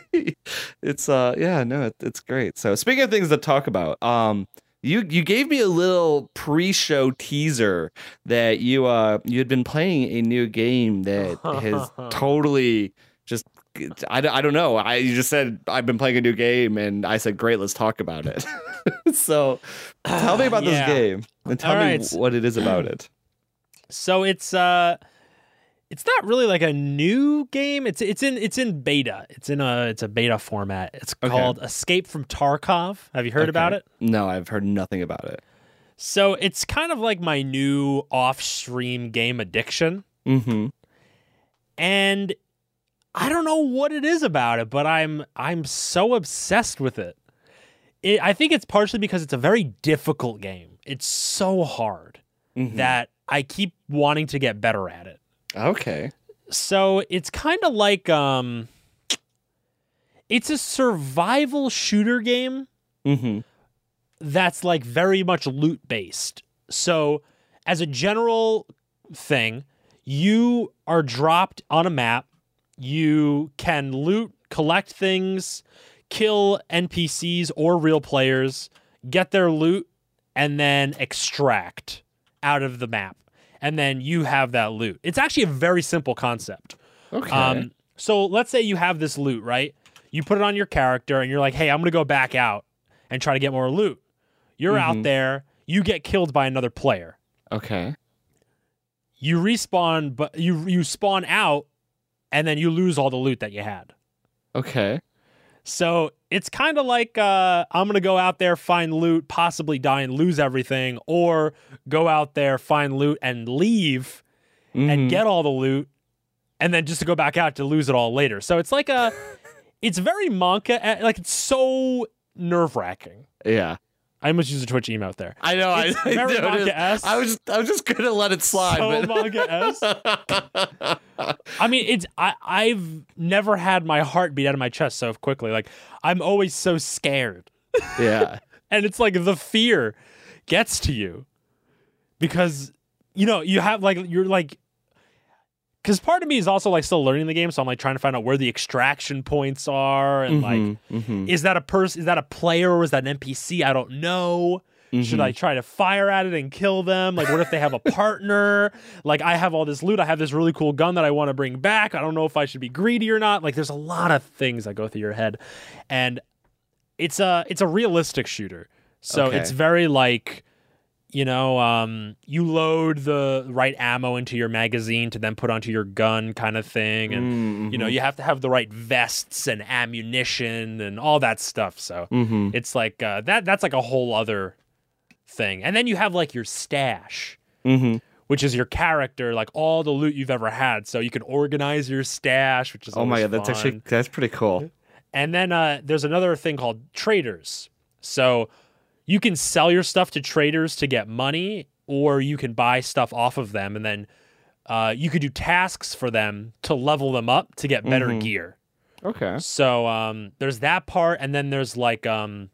It's uh yeah, no, it, it's great. So speaking of things to talk about, um you you gave me a little pre-show teaser that you uh you had been playing a new game that has [laughs] totally just I, I don't know. I you just said I've been playing a new game and I said great, let's talk about it. [laughs] so tell me about yeah. this game and tell me what it is about it. [clears throat] So it's uh it's not really like a new game. It's it's in it's in beta. It's in a it's a beta format. It's okay. called Escape from Tarkov. Have you heard okay. about it? No, I've heard nothing about it. So it's kind of like my new off-stream game addiction. Mm-hmm. And I don't know what it is about it, but I'm I'm so obsessed with it. it I think it's partially because it's a very difficult game. It's so hard mm-hmm. that I keep wanting to get better at it. Okay. So it's kind of like um it's a survival shooter game. hmm That's like very much loot based. So as a general thing, you are dropped on a map. You can loot, collect things, kill NPCs or real players, get their loot, and then extract out of the map and then you have that loot. It's actually a very simple concept. Okay. Um, so let's say you have this loot, right? You put it on your character, and you're like, "Hey, I'm gonna go back out and try to get more loot." You're mm-hmm. out there. You get killed by another player. Okay. You respawn, but you you spawn out, and then you lose all the loot that you had. Okay. So it's kind of like uh, I'm going to go out there, find loot, possibly die and lose everything, or go out there, find loot, and leave mm-hmm. and get all the loot, and then just to go back out to lose it all later. So it's like a, [laughs] it's very Monka, eh, like it's so nerve wracking. Yeah. I almost used a Twitch emote there. I know. It's [laughs] I, very I monkaS. I was I was just gonna let it slide. So but... monkaS. [laughs] I mean, it's I I've never had my heart beat out of my chest so quickly. Like I'm always so scared. Yeah. [laughs] and it's like the fear gets to you because you know you have like you're like because part of me is also like still learning the game, so I'm like trying to find out where the extraction points are, and mm-hmm, like, mm-hmm. is that a person? Is that a player or is that an NPC? I don't know. Mm-hmm. Should I try to fire at it and kill them? Like, what if they have a [laughs] partner? like, I have all this loot. I have this really cool gun that I want to bring back. I don't know if I should be greedy or not. Like, there's a lot of things that go through your head, and it's a it's a realistic shooter. So okay. it's very like you know, um, you load the right ammo into your magazine to then put onto your gun, kind of thing, and mm-hmm. you know, you have to have the right vests and ammunition and all that stuff. So mm-hmm. it's like uh, that. That's like a whole other thing. And then you have like your stash, mm-hmm. which is your character, like all the loot you've ever had. So you can organize your stash, which is oh my god, that's actually that's pretty cool. And then uh, there's another thing called traders. So you can sell your stuff to traders to get money, or you can buy stuff off of them, and then uh, you could do tasks for them to level them up to get better Mhm. gear. Okay. So um, there's that part, and then there's like um,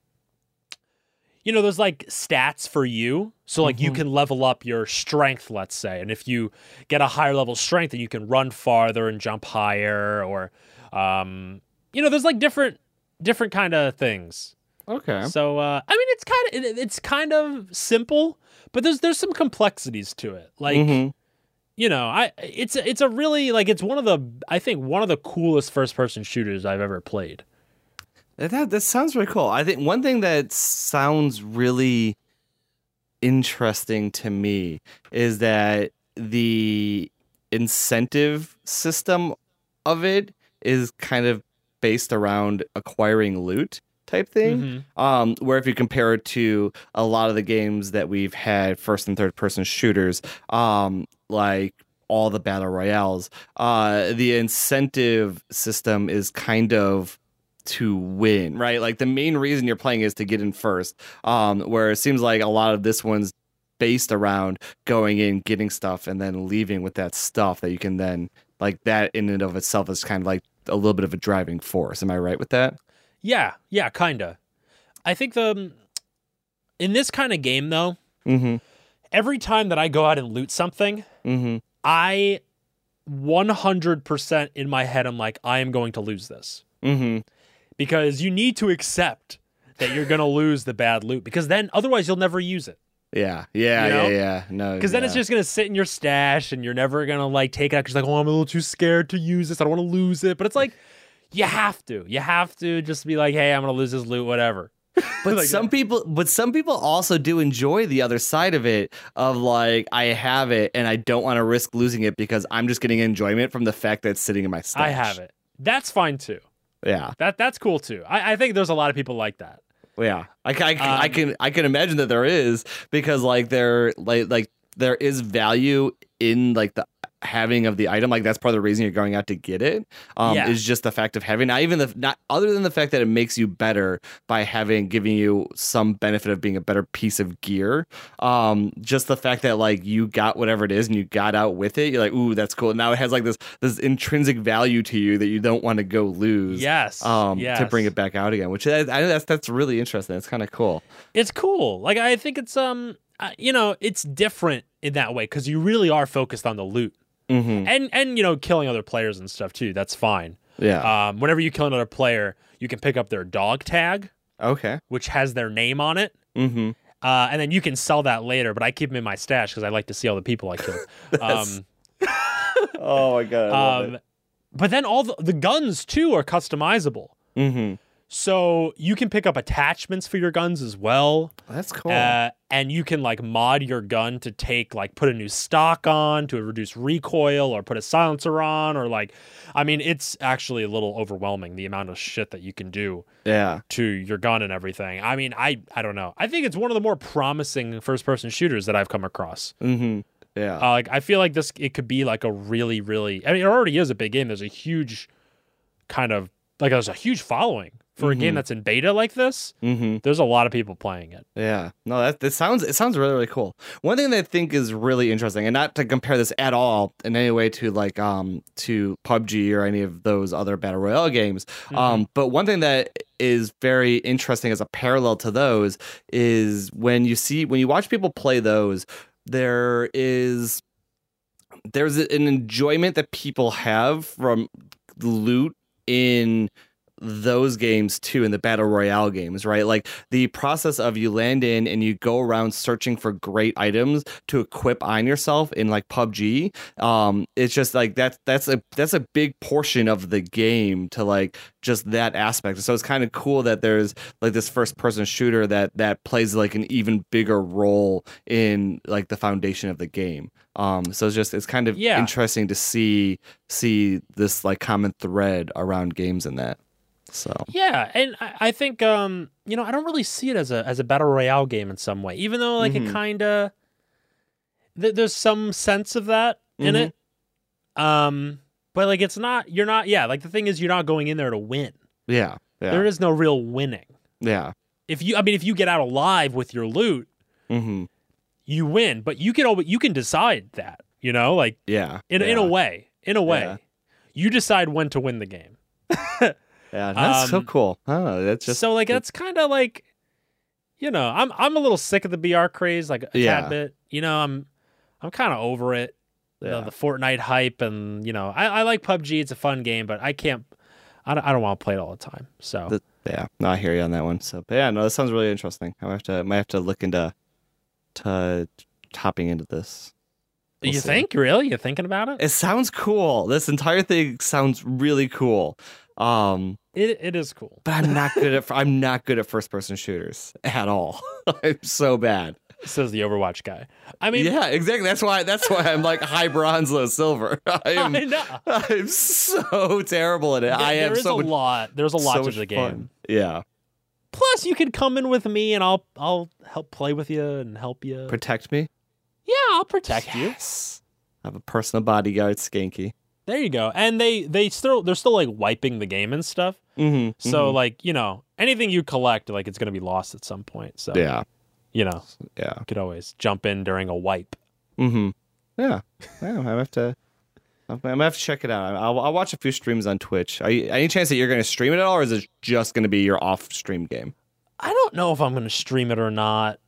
you know, there's like stats for you. So like you Mhm. can level up your strength, let's say, and if you get a higher level strength, then you can run farther and jump higher, or um, you know, there's like different different kind of things. Okay. So uh, I mean, it's kind of it, it's kind of simple, but there's there's some complexities to it. Like Mhm. you know, I it's it's a really like it's one of the I think one of the coolest first person shooters I've ever played. That, that that sounds really cool. I think one thing that sounds really interesting to me is that the incentive system of it is kind of based around acquiring loot type thing. Mhm. Um, where if you compare it to a lot of the games that we've had first and third person shooters, um, like all the battle royales, uh, the incentive system is kind of to win, right? Like the main reason you're playing is to get in first. Um, where it seems like a lot of this one's based around going in, getting stuff, and then leaving with that stuff that you can then like that in and of itself is kind of like a little bit of a driving force. Am I right with that? Yeah, yeah, kinda. I think the in this kind of game though, Mm-hmm. every time that I go out and loot something, Mm-hmm. I 100% in my head I'm like I am going to lose this. Mm-hmm. Because you need to accept that you're going to lose the bad loot because then otherwise you'll never use it. Yeah, yeah, You know? yeah, yeah. No, Because then it's just going to sit in your stash and you're never going to like take it out because like, oh, I'm a little too scared to use this. I don't want to lose it. But it's like, you have to. You have to just be like, hey, I'm going to lose this loot, whatever. [laughs] But like some that. people, but some people also do enjoy the other side of it. Of like, I have it and I don't want to risk losing it because I'm just getting enjoyment from the fact that it's sitting in my stash. I have it. That's fine too. Yeah, That That's cool too. I, I think there's a lot of people like that. yeah. I, I, ca- I Um, can, I can imagine that there is because like there, like, like there is value in like the having of the item. Like that's part of the reason you're going out to get it. Um, Yeah. is just the fact of having. Not even the not other than the fact that it makes you better by having giving you some benefit of being a better piece of gear. Um, just the fact that like you got whatever it is and you got out with it. You're like, ooh, that's cool. Now it has like this this intrinsic value to you that you don't want to go lose. Yes. Um, yes. to bring it back out again, which I, I know that's that's really interesting. It's kind of cool. It's cool. Like I think it's um, uh, you know, it's different in that way because you really are focused on the loot Mm-hmm. and and you know killing other players and stuff too. That's fine. Yeah. Um, whenever you kill another player, you can pick up their dog tag, okay. which has their name on it. Mm-hmm. Uh, and then you can sell that later, but I keep them in my stash because I like to see all the people I killed. [laughs] um, [laughs] Oh my god. um, but then all the, the guns too are customizable. Mm-hmm. So you can pick up attachments for your guns as well. That's cool. Uh, and you can like mod your gun to take like put a new stock on to reduce recoil or put a silencer on or like I mean it's actually a little overwhelming the amount of shit that you can do yeah. to your gun and everything. I mean I I don't know. I think it's one of the more promising first person shooters that I've come across. Mm-hmm. Yeah. Uh, like I feel like this it could be like a really really I mean it already is a big game. There's a huge kind of like there's a huge following for a game Mhm. that's in beta like this. mm-hmm. There's a lot of people playing it. Yeah. No, that that sounds it sounds really really cool. One thing that I think is really interesting, and not to compare this at all in any way to like um to PUBG or any of those other battle royale games. Um, but one thing that is very interesting as a parallel to those is when you see when you watch people play those, there is there's an enjoyment that people have from loot in those games too in the battle royale games right? Like the process of you land in and you go around searching for great items to equip on yourself in like PUBG um it's just like that's that's a that's a big portion of the game to like just that aspect. So it's kind of cool that there's like this first person shooter that that plays like an even bigger role in like the foundation of the game. Um so it's just it's kind of Yeah. interesting to see see this like common thread around games in that so Yeah, and I, I think um, you know, I don't really see it as a as a battle royale game in some way, even though like Mhm. it kind of th- there's some sense of that in Mhm. it. Um, but like it's not you're not yeah, like the thing is you're not going in there to win. yeah Yeah. There is no real winning. yeah. If you, I mean, if you get out alive with your loot, Mm-hmm. you win. But you can, al- you can decide that. You know, like Yeah. in yeah. in a way, in a way, Yeah. you decide when to win the game. [laughs] Yeah, that's so Um, cool. Oh, that's just so like that's kind of like, you know, I'm I'm a little sick of the BR craze, like a Yeah. tad bit. You know, I'm I'm kind of over it. You know, yeah. the Fortnite hype, and you know, I, I like PUBG. It's a fun game, but I can't. I don't, I don't want to play it all the time. So The- yeah. No, I hear you on that one. So, but yeah, no, that sounds really interesting. I might have to might have to look into to hopping into this. we'll you see. think really? You're thinking about it? It sounds cool. This entire thing sounds really cool. Um, It it is cool. but I'm not good at I'm not good at first person shooters at all. [laughs] I'm so bad. Says the Overwatch guy. I mean, yeah, exactly. That's why that's why I'm like high bronze, low silver. [laughs] I I am know. I'm so terrible at it. I There am is so a much, lot. There's a lot so to the game. fun. Yeah. Plus, you can come in with me, and I'll I'll help play with you and help you. Protect me. yeah, I'll protect you. I have a personal bodyguard, Skanky. There you go. And they they still they're still like wiping the game and stuff. Mm-hmm. So like you know anything you collect, like it's gonna be lost at some point. So yeah, you know yeah. you could always jump in during a wipe. Mm-hmm. Yeah. yeah. I have to. I'm gonna have to check it out. I'll, I'll watch a few streams on Twitch. Are you, any chance that you're going to stream it at all, or is it just going to be your off-stream game? I don't know if I'm gonna stream it or not.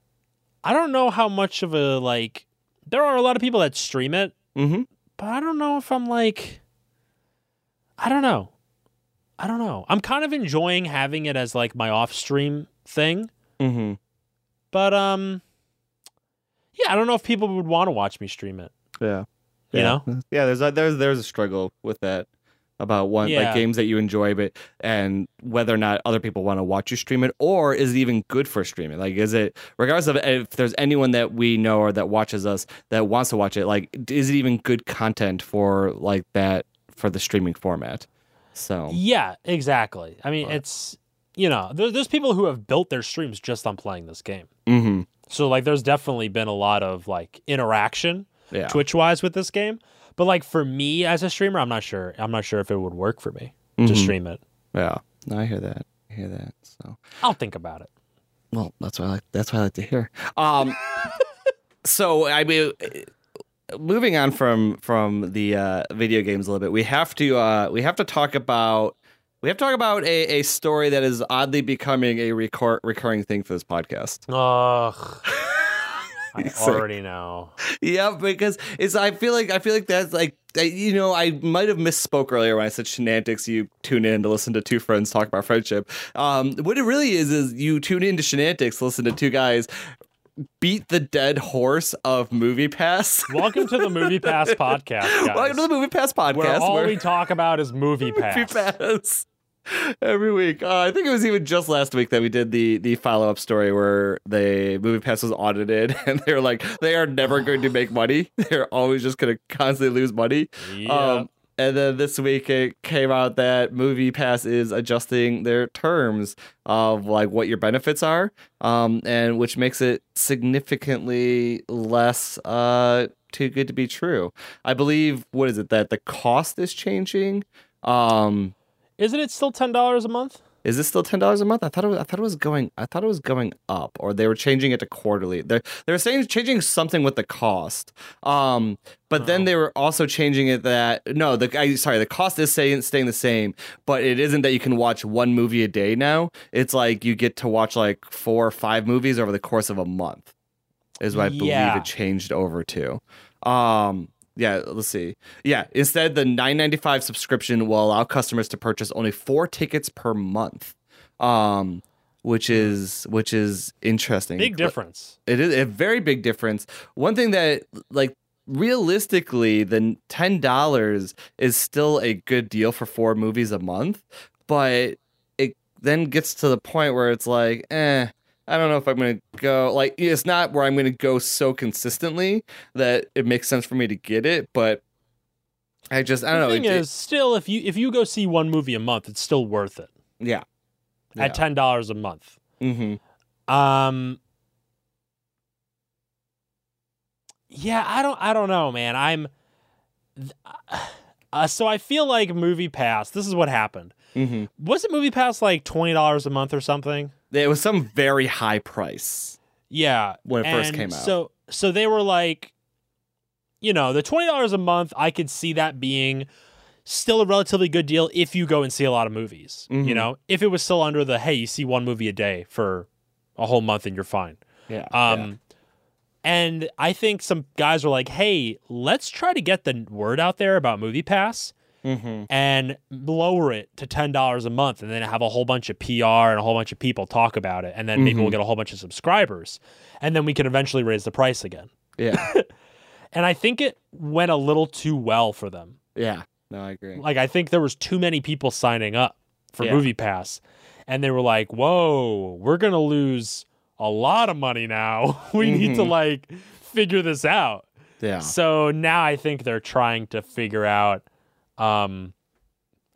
I don't know how much of a like. There are a lot of people that stream it, Mm-hmm. But I don't know if I'm like. I don't know. I don't know. I'm kind of enjoying having it as like my off-stream thing. Mm-hmm. But um yeah, I don't know if people would want to watch me stream it. Yeah. You yeah. know? Yeah. There's a, there's there's a struggle with that about one Yeah. like games that you enjoy, but and whether or not other people want to watch you stream it, or is it even good for streaming? Like, is it regardless of if there's anyone that we know or that watches us that wants to watch it? Like, is it even good content for like that for the streaming format? So Yeah, exactly. I mean, But- it's you know, there, there's people who have built their streams just on playing this game. hmm So like there's definitely been a lot of like interaction yeah, Twitch wise with this game. But like for me as a streamer, I'm not sure. I'm not sure if it would work for me to Mhm. stream it. yeah. No, I hear that. I hear that. So I'll think about it. Well, that's what I like. That's what I like to hear. Um, [laughs] so I mean, moving on from from the uh, video games a little bit, we have to uh, we have to talk about we have to talk about a, a story that is oddly becoming a recur- recurring thing for this podcast. Ugh. [laughs] I He's like- already know. yeah, because it's. I feel like I feel like that's like I- you know I might have misspoke earlier when I said shenantics. You tune in to listen to two friends talk about friendship. Um, what it really is is you tune into shenantics, to listen to two guys beat the dead horse of Movie Pass. [laughs] Welcome to the Movie Pass podcast, guys. Welcome to the Movie Pass podcast. where all where- we talk about is Movie Pass. [laughs] Movie Pass. Every week, uh, I think it was even just last week that we did the the follow up story where the movie pass was audited, [laughs] and they were like, they are never going to make money. [laughs] They're always just going to constantly lose money. Yeah. Um, and then this week it came out that Movie Pass is adjusting their terms of like what your benefits are, um, and which makes it significantly less uh, too good to be true. I believe what is it that the cost is changing. Um, Isn't it still ten dollars a month? is this still ten dollars a month? I thought it was, I thought it was going I thought it was going up, or they were changing it to quarterly. They're they were saying changing something with the cost. Um, but then Oh. they were also changing it that no, the I, sorry, the cost is staying staying the same, but it isn't that you can watch one movie a day now. It's like you get to watch like four or five movies over the course of a month. Is what I believe it changed over to. Um, yeah, let's see. Yeah, instead the 9.95 subscription will allow customers to purchase only 4 tickets per month. Um which is which is interesting. Big difference. It is a very big difference. One thing that like realistically the $10 is still a good deal for 4 movies a month, but it then gets to the point where it's like, eh, I don't know if I'm gonna go. Like, it's not where I'm gonna go so consistently that it makes sense for me to get it. But I just, I don't know. the know. thing it- it- is, still, if you if you go see one movie a month, it's still worth it yeah, at ten dollars a month. Mm-hmm. Um. Yeah, I don't. I don't know, man. I'm. Uh, so I feel like Movie Pass. This is what happened. Mm-hmm. Wasn't Movie Pass like twenty dollars a month or something? It was some very high price. Yeah, When it first came out. So so they were like, you know, the twenty dollars a month. I could see that being still a relatively good deal if you go and see a lot of movies. You Mhm. know, if it was still under the hey, you see one movie a day for a whole month and you're fine. Yeah. Um, and I think some guys were like, hey, let's try to get the word out there about Movie Pass hmm and lower it to ten dollars a month, and then have a whole bunch of PR and a whole bunch of people talk about it, and then maybe we'll Mhm. get a whole bunch of subscribers, and then we can eventually raise the price again. Yeah. [laughs] And I think it went a little too well for them. yeah. No, I agree. Like I think there was too many people signing up for Yeah. Movie Pass, and they were like, "Whoa, we're gonna lose a lot of money now. [laughs] we need to Mhm. like figure this out." Yeah. So now I think they're trying to figure out um,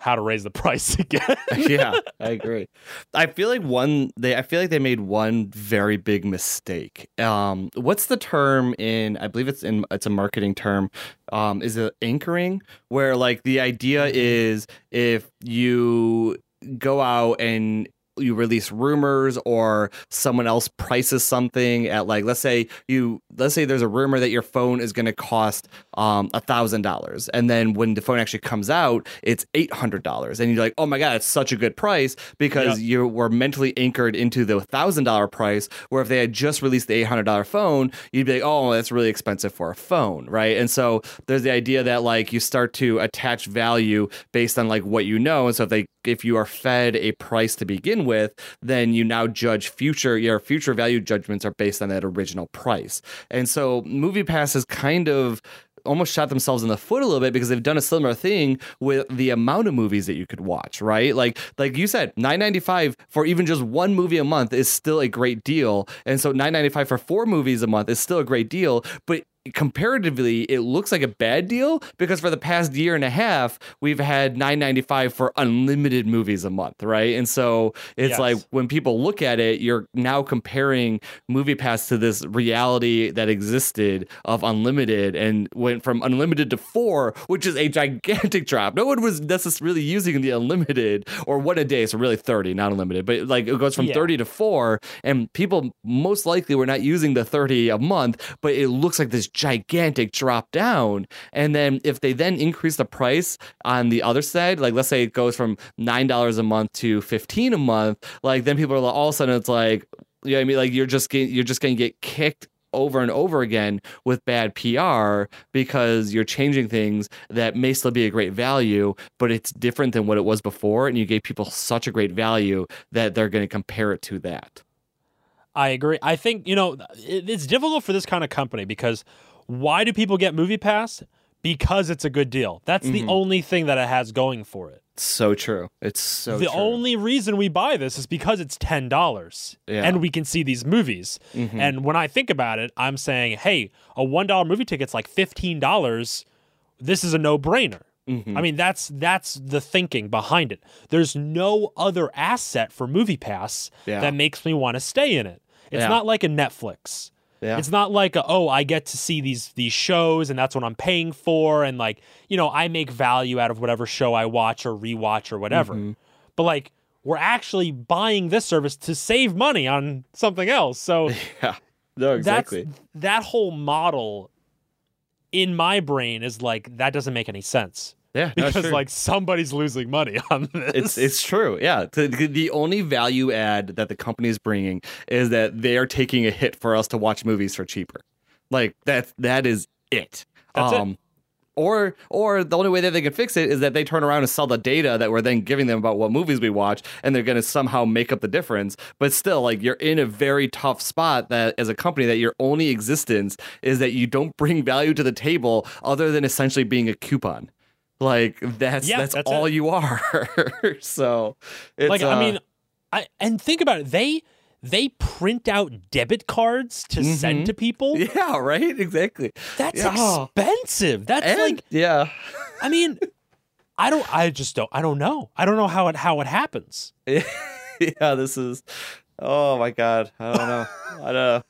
how to raise the [laughs] price again. yeah, I agree. I feel like one they I feel like they made one very big mistake. Um what's the term in I believe it's in it's a marketing term. Um is it anchoring where like the idea is if you go out and you release rumors or someone else prices something at like let's say you let's say there's a rumor that your phone is going to cost um a thousand dollars and then when the phone actually comes out it's eight hundred dollars and you're like oh my god it's such a good price because you were mentally anchored into the thousand dollar price where if they had just released the eight hundred dollar phone you'd be like oh that's really expensive for a phone right? And so there's the idea that like you start to attach value based on like what you know and so if they if you are fed a price to begin with, then you now judge future your future value judgments are based on that original price. And so MoviePass has kind of almost shot themselves in the foot a little bit because they've done a similar thing with the amount of movies that you could watch, right? Like like you said, 9.95 for even just one movie a month is still a great deal. And so 9.95 for four movies a month is still a great deal, but comparatively it looks like a bad deal because for the past year and a half we've had 9.95 for unlimited movies a month right and so it's Yes. like when people look at it you're now comparing movie pass to this reality that existed of unlimited and went from unlimited to four which is a gigantic [laughs] drop no one was necessarily using the unlimited or one a day so really 30 not unlimited but like it goes from Yeah. 30 to four and people most likely were not using the 30 a month but it looks like this gigantic drop down and then if they then increase the price on the other side like let's say it goes from nine dollars a month to 15 a month like then people are all of a sudden it's like you know what I mean like you're just getting you're just gonna get kicked over and over again with bad PR because you're changing things that may still be a great value, but it's different than what it was before. And you gave people such a great value that they're going to compare it to that. I agree. I think, you know, it's difficult for this kind of company because why do people get Movie Pass? Because it's a good deal. That's the Mhm. only thing that it has going for it. So true. It's so true. the true. only reason we buy this is because it's $10 Yeah. and we can see these movies. Mhm. And when I think about it, I'm saying, hey, a $1 movie ticket's like $15. This is a no-brainer. Mhm. I mean, that's that's the thinking behind it. There's no other asset for Movie Pass Yeah. that makes me want to stay in it. It's Yeah. not like a Netflix. yeah. It's not like a, oh, I get to see these these shows and that's what I'm paying for and like, you know, I make value out of whatever show I watch or rewatch or whatever. Mhm. But like we're actually buying this service to save money on something else. So [laughs] yeah. No, exactly. that whole model in my brain is like that doesn't make any sense yeah. because like somebody's losing money [laughs] on this. It's it's true. Yeah. The, the only value add that the company is bringing is that they are taking a hit for us to watch movies for cheaper. Like that that is it. Um, That's it. Or or the only way that they can fix it is that they turn around and sell the data that we're then giving them about what movies we watch and they're going to somehow make up the difference. But still like you're in a very tough spot that as a company that your only existence is that you don't bring value to the table other than essentially being a coupon. Like that's Yeah, that's, that's all it. you are. [laughs] so it's, like uh, I mean, I and think about it. They they print out debit cards to send Mhm. to people. yeah, right, exactly. That's Yeah. expensive. That's And- like yeah, I mean, I don't. I just don't. I don't know. I don't know how it how it happens. [laughs] yeah. This is. Oh my god, I don't know. I don't know.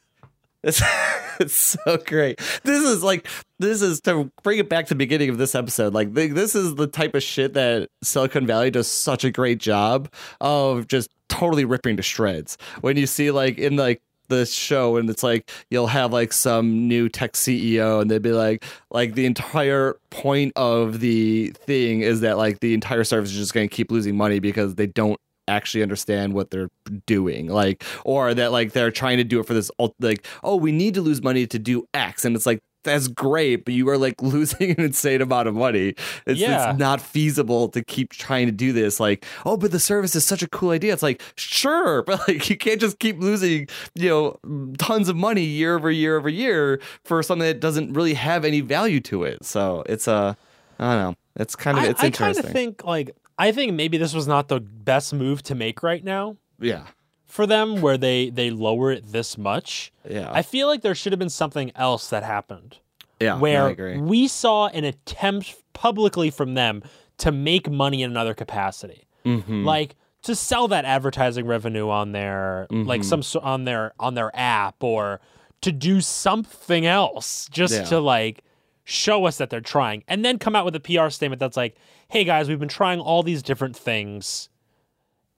It's, [laughs] it's so great. This is like this is to bring it back to the beginning of this episode. Like th- this is the type of shit that Silicon Valley does such a great job of just totally ripping to shreds. When you see like in like the show and it's like you'll have like some new tech CEO and they'd be like like the entire point of the thing is that like the entire service is just going to keep losing money because they don't actually understand what they're doing like or that like they're trying to do it for this like oh we need to lose money to do x and it's like that's great but you are like [laughs] losing an insane amount of money. It's, Yeah. it's not feasible to keep trying to do this like oh but the service is such a cool idea. It's like sure [laughs] but like you can't just keep losing you know tons of money year over year over year for something that doesn't really have any value to it. So it's uh i don't know. It's kind of I, it's I kind interesting. of think like I think maybe this was not the best move to make right now yeah for them, where they they lower it this much. yeah I feel like there should have been something else that happened yeah where we saw an attempt publicly from them to make money in another capacity, Mhm. like to sell that advertising revenue on their like Mhm. some so- on their on their app or to do something else just Yeah. to like show us that they're trying and then come out with a PR statement that's like hey guys we've been trying all these different things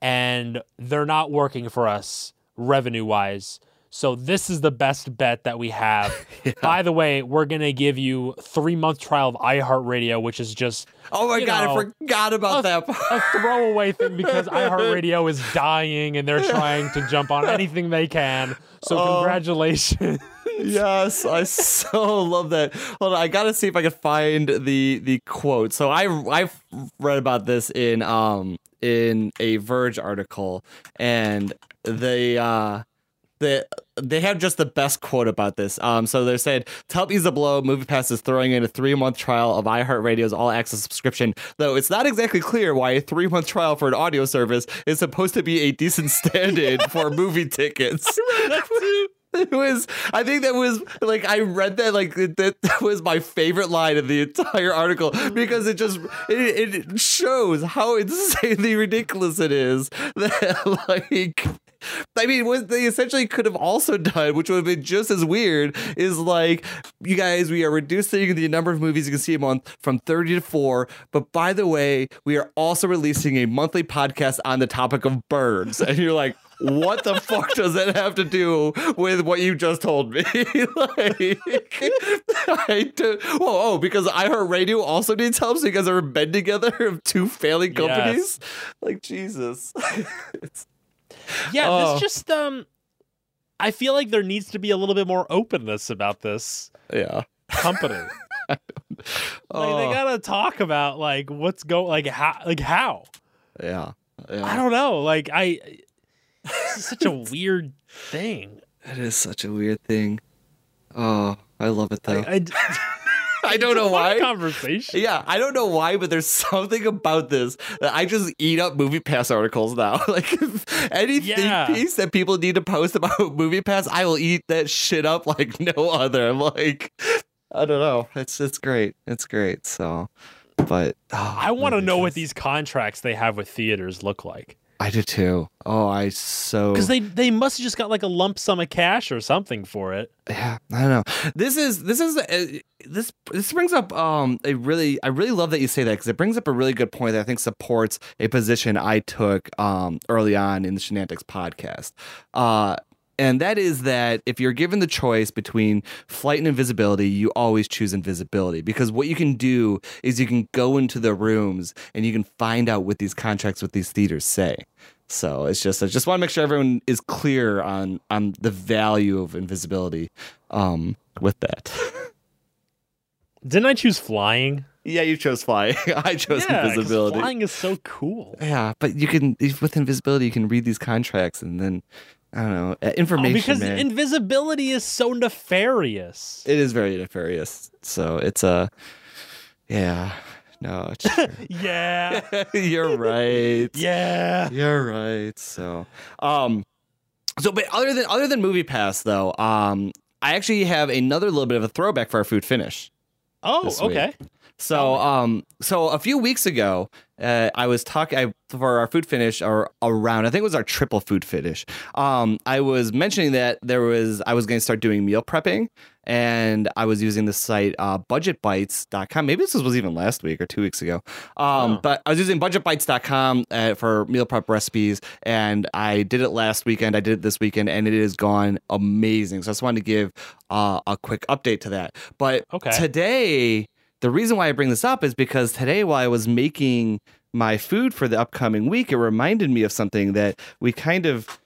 and they're not working for us revenue wise so this is the best bet that we have [laughs] by the way we're gonna give you three month trial of iHeartRadio which is just oh my god know, i forgot about that part. [laughs] a throwaway thing because [laughs] iHeartRadio is dying and they're trying to jump on anything they can. So Oh. congratulations. Yes, I so [laughs] love that. Hold on, I gotta see if I can find the the quote. So I I read about this in um in a Verge article, and they uh they they have just the best quote about this. Um, so they're saying to help ease the blow, MoviePass is throwing in a three month trial of iHeartRadio's all access subscription. Though it's not exactly clear why a three month trial for an audio service is supposed to be a decent stand in [laughs] for movie tickets. [laughs] It was. I think that was like I read that like it- that was my favorite line of the entire article mm. because it just it, it shows how insanely ridiculous it is that [laughs] like. I mean, what they essentially could have also done, which would have been just as weird, is like, you guys, we are reducing the number of movies you can see a month from 30 to 4. But by the way, we are also releasing a monthly podcast on the topic of birds. And you're like, what the fuck does that have to do with what you just told me? [laughs] like, I do, oh, oh, because iHeartRadio also needs help, so you guys are in bed together [laughs] of two failing companies? Like, Jesus. [laughs] Yeah, Oh. this just um I feel like there needs to be a little bit more openness about this yeah. company. like Oh, they gotta talk about like what's going like how like how. yeah. yeah. I don't know. Like I this is such a [laughs] weird thing. That is such a weird thing. Oh, I love it though. I, I, [laughs] I don't know it's a fun why. Conversation. Yeah, I don't know why, but there's [laughs] something about this that I just eat up Movie Pass articles now. Like if any Yeah. piece that people need to post about Movie Pass, I will eat that shit up like no other. I'm like, I don't know. It's it's great. It's great. So, but oh, I want to know what these contracts they have with theaters look like. I do too. Oh, I so Because they they must have just got like a lump sum of cash or something for it. yeah i don't know this is this is uh, this this brings up um a really i really love that you say that because it brings up a really good point that i think supports a position i took um early on in the shenantics podcast uh and that is that if you're given the choice between flight and invisibility, you always choose invisibility because what you can do is you can go into the rooms and you can find out what these contracts with these theaters say. So it's just I just want to make sure everyone is clear on on the value of invisibility um with that. [laughs] Didn't I choose flying? yeah, you chose flying. [laughs] I chose yeah, invisibility. flying is so cool. Yeah, but you can with invisibility you can read these contracts and then I don't know uh, Oh, information. because man. invisibility is so nefarious. it is very nefarious. So it's a yeah. No, it's [laughs] yeah. [laughs] you're right. Yeah. You're right. So, um, so but other than other than Movie Pass though, um, I actually have another little bit of a throwback for our food finish. Oh, okay. week. So, um, so a few weeks ago, uh, I was talking for our food finish or around. I think it was our triple food finish. Um, I was mentioning that there was I was going to start doing meal prepping, and I was using the site uh, budgetbytes.com. Maybe this was even last week or two weeks ago. Um, Oh. But I was using budgetbytes.com uh, for meal prep recipes, and I did it last weekend. I did it this weekend, and it has gone amazing. So I just wanted to give uh, a quick update to that. But Okay. today, the reason why I bring this up is because today, while I was making my food for the upcoming week, it reminded me of something that we kind of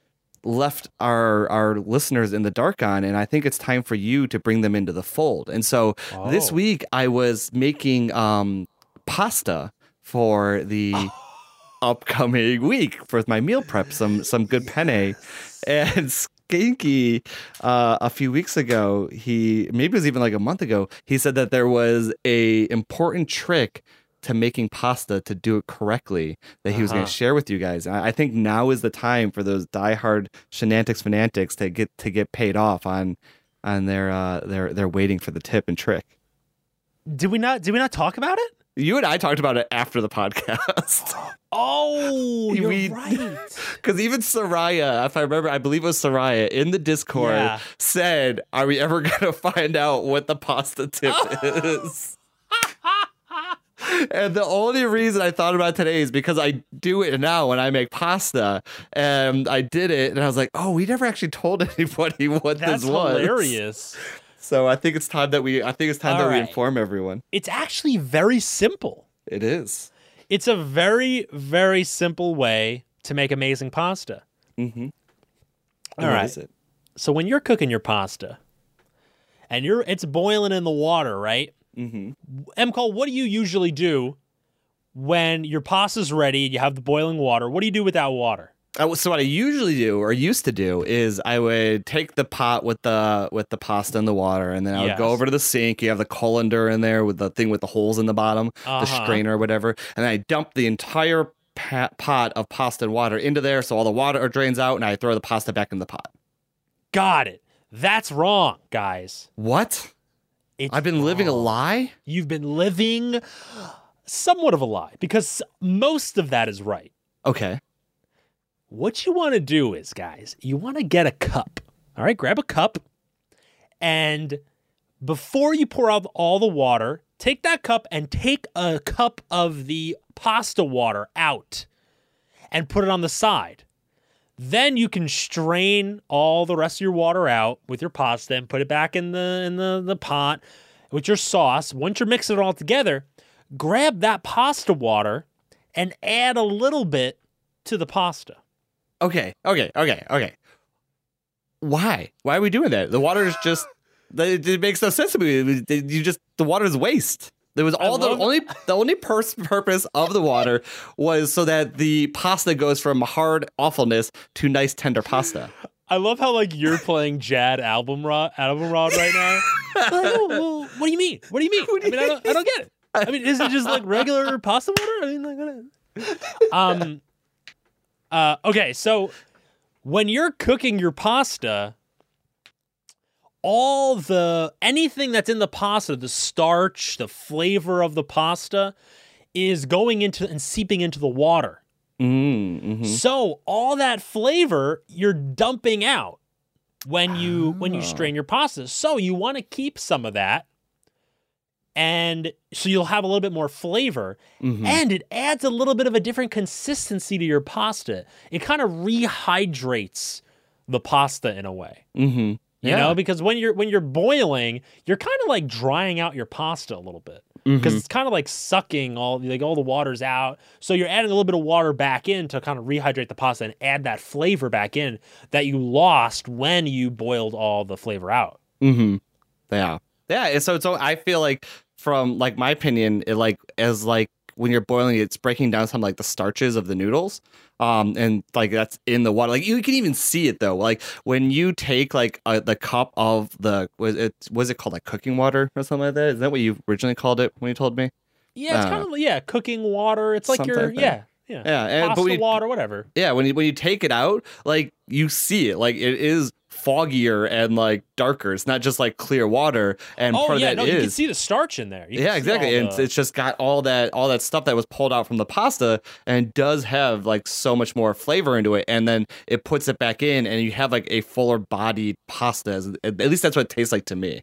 left our our listeners in the dark on and I think it's time for you to bring them into the fold. And so this Oh. week I was making um pasta for the [laughs] upcoming week for my meal prep some some good penne and Skanky uh, a few weeks ago he maybe it was even like a month ago he said that there was a important trick to making pasta to do it correctly that he was going Uh-huh. to share with you guys. I I think now is the time for those diehard shenantics fanatics to get to get paid off on on their uh their they're waiting for the tip and trick. Did we not? Did we not talk about it? You and I talked about it after the podcast. [laughs] Oh, you're We- right. [laughs] Because even Soraya, if I remember, I believe it was Soraya in the Discord Yeah. said, Are we ever going [laughs] to find out what the pasta tip is? and the only reason I thought about today is because I do it now when I make pasta. And I did it, and I was like, Oh, we never actually told anybody what That's this was. hilarious. So I think it's time that we, I think it's time All that we inform everyone. It's actually very simple. It is. It's a very, very simple way to make amazing pasta. Mm-hmm. All right. So when you're cooking your pasta and you're it's boiling in the water, right? Mm-hmm. M. Cole, what do you usually do when your pasta's ready and you have the boiling water? What do you do with that water? So what I usually do or used to do is I would take the pot with the with the pasta and the water, and then I would go over to the sink. You have the colander in there with the thing with the holes in the bottom, the Uh-huh. strainer or whatever, and I dump the entire pa- pot of pasta and water into there, so all the water drains out, and I throw the pasta back in the pot. Got it. That's wrong, guys. What? It's I've been living a lie. You've been living somewhat of a lie because most of that is right. Okay. What you want to do is, guys, you want to get a cup. All right, grab a cup. And before you pour out all the water, take that cup and take a cup of the pasta water out and put it on the side. Then you can strain all the rest of your water out with your pasta and put it back in the in the, the pot with your sauce. Once you're mixing it all together, grab that pasta water and add a little bit to the pasta. Okay. Okay. Okay. Okay. Why? Why are we doing that? The water is just. It, it makes no sense to me. You just the water is waste. There was all the love- only the only pers- purpose of the water [laughs] was so that the pasta goes from hard awfulness to nice tender pasta. I love how like you're playing Jad album rod album rod right now. [laughs] Oh, what do you mean? What do you mean? I mean, I don't, I don't get it. I mean, is it just like regular pasta water? I mean, like, what- [laughs] um, uh, okay, so when you're cooking your pasta, all the anything that's in the pasta, the starch, the flavor of the pasta, is going into and seeping into the water. Mm, mhm. So all that flavor you're dumping out when you when you Oh. strain your pasta. So you want to keep some of that. And so you'll have a little bit more flavor Mhm. and it adds a little bit of a different consistency to your pasta. It kind of rehydrates the pasta in a way. Mhm. You Yeah. know, because when you're when you're boiling, you're kind of like drying out your pasta a little bit because Mhm. it's kind of like sucking all like all the water's out. So you're adding a little bit of water back in to kind of rehydrate the pasta and add that flavor back in that you lost when you boiled all the flavor out. Mm-hmm. Yeah. Yeah. So so I feel like from like my opinion, it like as like when you're boiling, it's breaking down some like the starches of the noodles. Um and like that's in the water. Like you can even see it though. Like when you take like uh, the cup of the was it was it called like cooking water or something like that? Is that what you originally called it when you told me? Yeah, it's Uh, kind of yeah, cooking water. It's like your like yeah, yeah, Yeah, and, pasta but you, water, whatever. yeah, when you when you take it out, like you see it, like it is foggier and like darker. It's not just like clear water. And oh part yeah, of no, that you can see the starch in there. You yeah, exactly. And the- it's just got all that all that stuff that was pulled out from the pasta and does have like so much more flavor into it. And then it puts it back in and you have like a fuller bodied pasta. At least that's what it tastes like to me.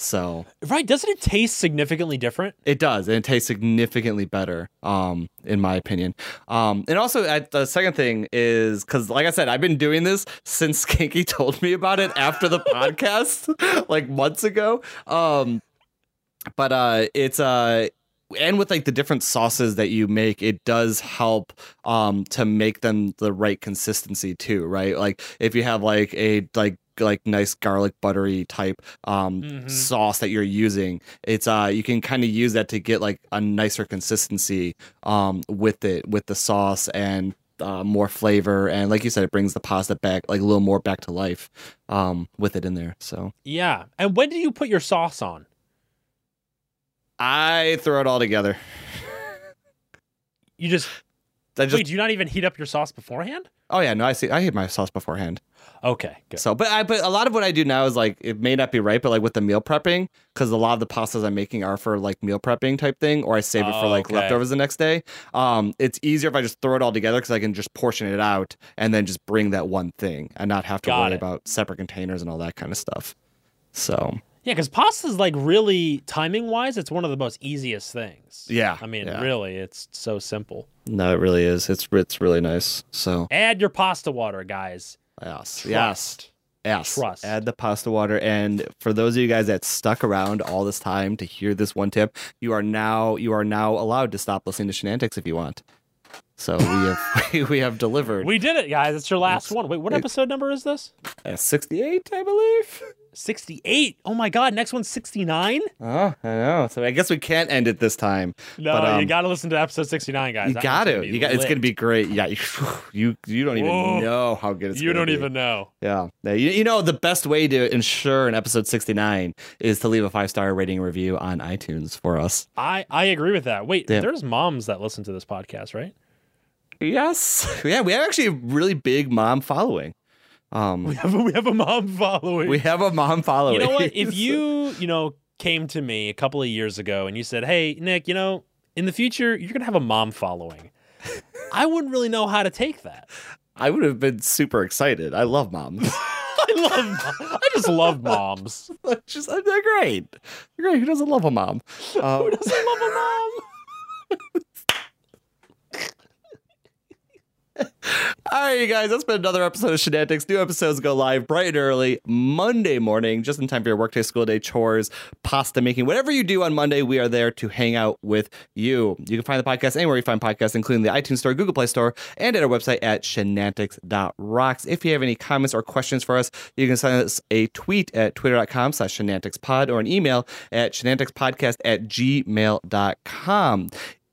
So right. Doesn't it taste significantly different? it does, and it tastes significantly better, um, in my opinion. Um, and also, uh, the second thing is because, like I said, I've been doing this since [laughs] Skanky told me about it after the [laughs] podcast, [laughs] like months ago. Um, but uh, it's uh, and with like the different sauces that you make, it does help um to make them the right consistency too, right? Like if you have like a like like nice garlic buttery type um Mhm. sauce that you're using it's uh you can kind of use that to get like a nicer consistency um with it with the sauce and uh, more flavor and like you said it brings the pasta back like a little more back to life um with it in there so Yeah. And when do you put your sauce on? i throw it all together You just, I just wait. Do you not even heat up your sauce beforehand? oh yeah no i see i hit my sauce beforehand Okay, good. So, but I, but a lot of what I do now is like it may not be right, but like with the meal prepping, because a lot of the pastas I'm making are for like meal prepping type thing, or I save it for like okay. leftovers the next day. Um, it's easier if I just throw it all together because I can just portion it out and then just bring that one thing and not have to Got worry it. about separate containers and all that kind of stuff. So Yeah, because pasta is like really timing wise, it's one of the most easiest things. yeah, I mean, yeah. really, it's so simple. No, it really is. It's it's really nice. So Add your pasta water, guys. yes, yes. Trust. Yes. Trust. Add the pasta water. And for those of you guys that stuck around all this time to hear this one tip, you are now you are now allowed to stop listening to Shenantics if you want. So we [laughs] have [laughs] we have delivered We did it, guys. It's your last It's- one. Wait, what episode number is this? uh, 68, I believe. 68. Oh my God, next one's 69? Oh, I know. So I guess we can't end it this time. No, But, um, you got to listen to episode 69, guys. You That got to. You got. It's gonna be great. Yeah. [laughs] You you, don't even Whoa. know how good it's. You gonna be. You don't be. even know. Yeah. Yeah, You, you know, the best way to ensure an episode 69 is to leave a five star rating review on iTunes for us. I, I agree with that. Wait, Yeah. there's moms that listen to this podcast, right? Yes. [laughs] Yeah, we have actually a really big mom following. We Um, have a, we have a mom following. we have a mom following. you know what? If [laughs] you, you know, came to me a couple of years ago and you said, "Hey, Nick, you know, in the future you're going to have a mom following." I wouldn't really know how to take that. I would have been super excited. I love moms. [laughs] I love I just love moms. [laughs] Just they're great. They're great. Who doesn't love a mom? Um, Who doesn't love a mom? [laughs] All right, you guys, that's been another episode of Shenantics. New episodes go live bright and early Monday morning, just in time for your workday, school day, chores, pasta making, whatever you do on Monday. We are there to hang out with you. You can find the podcast anywhere you find podcasts, including the iTunes Store, Google Play Store, and at our website at shenantics.rocks. If you have any comments or questions for us, you can send us a tweet at twitter.com slash shenanticspod or an email at shenanticspodcast at gmail.com.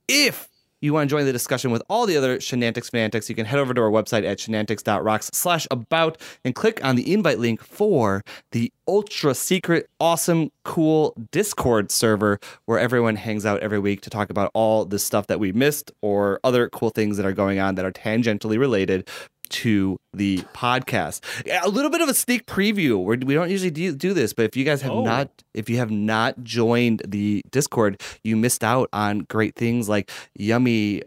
If you want to join the discussion with all the other Shenantics fanatics, you can head over to our website at shenantics.rocks slash about and click on the invite link for the ultra secret, awesome, cool Discord server where everyone hangs out every week to talk about all the stuff that we missed or other cool things that are going on that are tangentially related to the podcast. A little bit of a sneak preview. We're, we don't usually do, do this, but if you guys have Oh. not if you have not joined the Discord, you missed out on great things like Yummy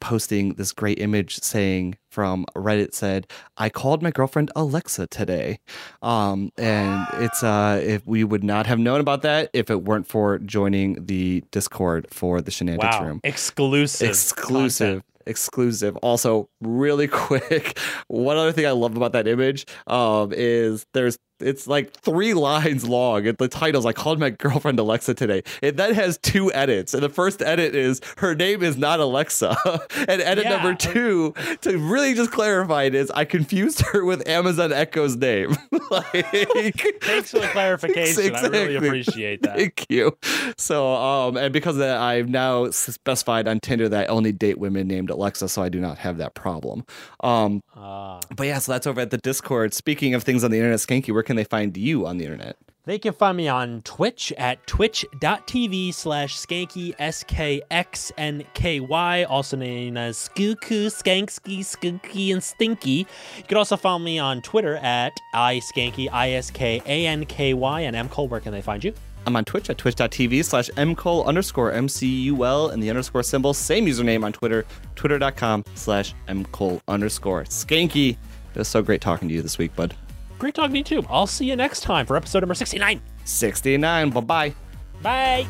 posting this great image saying from Reddit said, I called my girlfriend Alexa today. Um, and it's uh if we would not have known about that if it weren't for joining the Discord for the Shenanigans Wow, room. exclusive, Exclusive. content. Exclusive. Also, really [laughs] quick, one other thing I love about that image um, is there's it's like three lines long. The title's I called my girlfriend Alexa today. It then has two edits. And the first edit is her name is not Alexa. [laughs] and edit Yeah. number two, to really just clarify it, is I confused her with Amazon Echo's name. [laughs] like, [laughs] Thanks for the clarification. I really appreciate that. Thank you. So, um, and because of that, I've now specified on Tinder that I only date women named Alexa, so I do not have that problem. Um, Ah. but yeah, so that's over at the Discord. Speaking of things on the internet, Skanky, where can they find you on the internet? They can find me on Twitch at twitch.tv slash skanky, S-K-X-N-K-Y, also known as Skooku, Skanksky, Skooky, and Stinky. You can also follow me on Twitter at iSkanky, I-S-K-A-N-K-Y, and M. Cole, where can they find you? I'm on Twitch at twitch.tv slash mcole underscore M-C-U-L and the underscore symbol. Same username on Twitter, twitter.com slash mcole underscore. Skanky. It was so great talking to you this week, bud. Great talking to you too. I'll see you next time for episode number 69. 69. Bye-bye. Bye.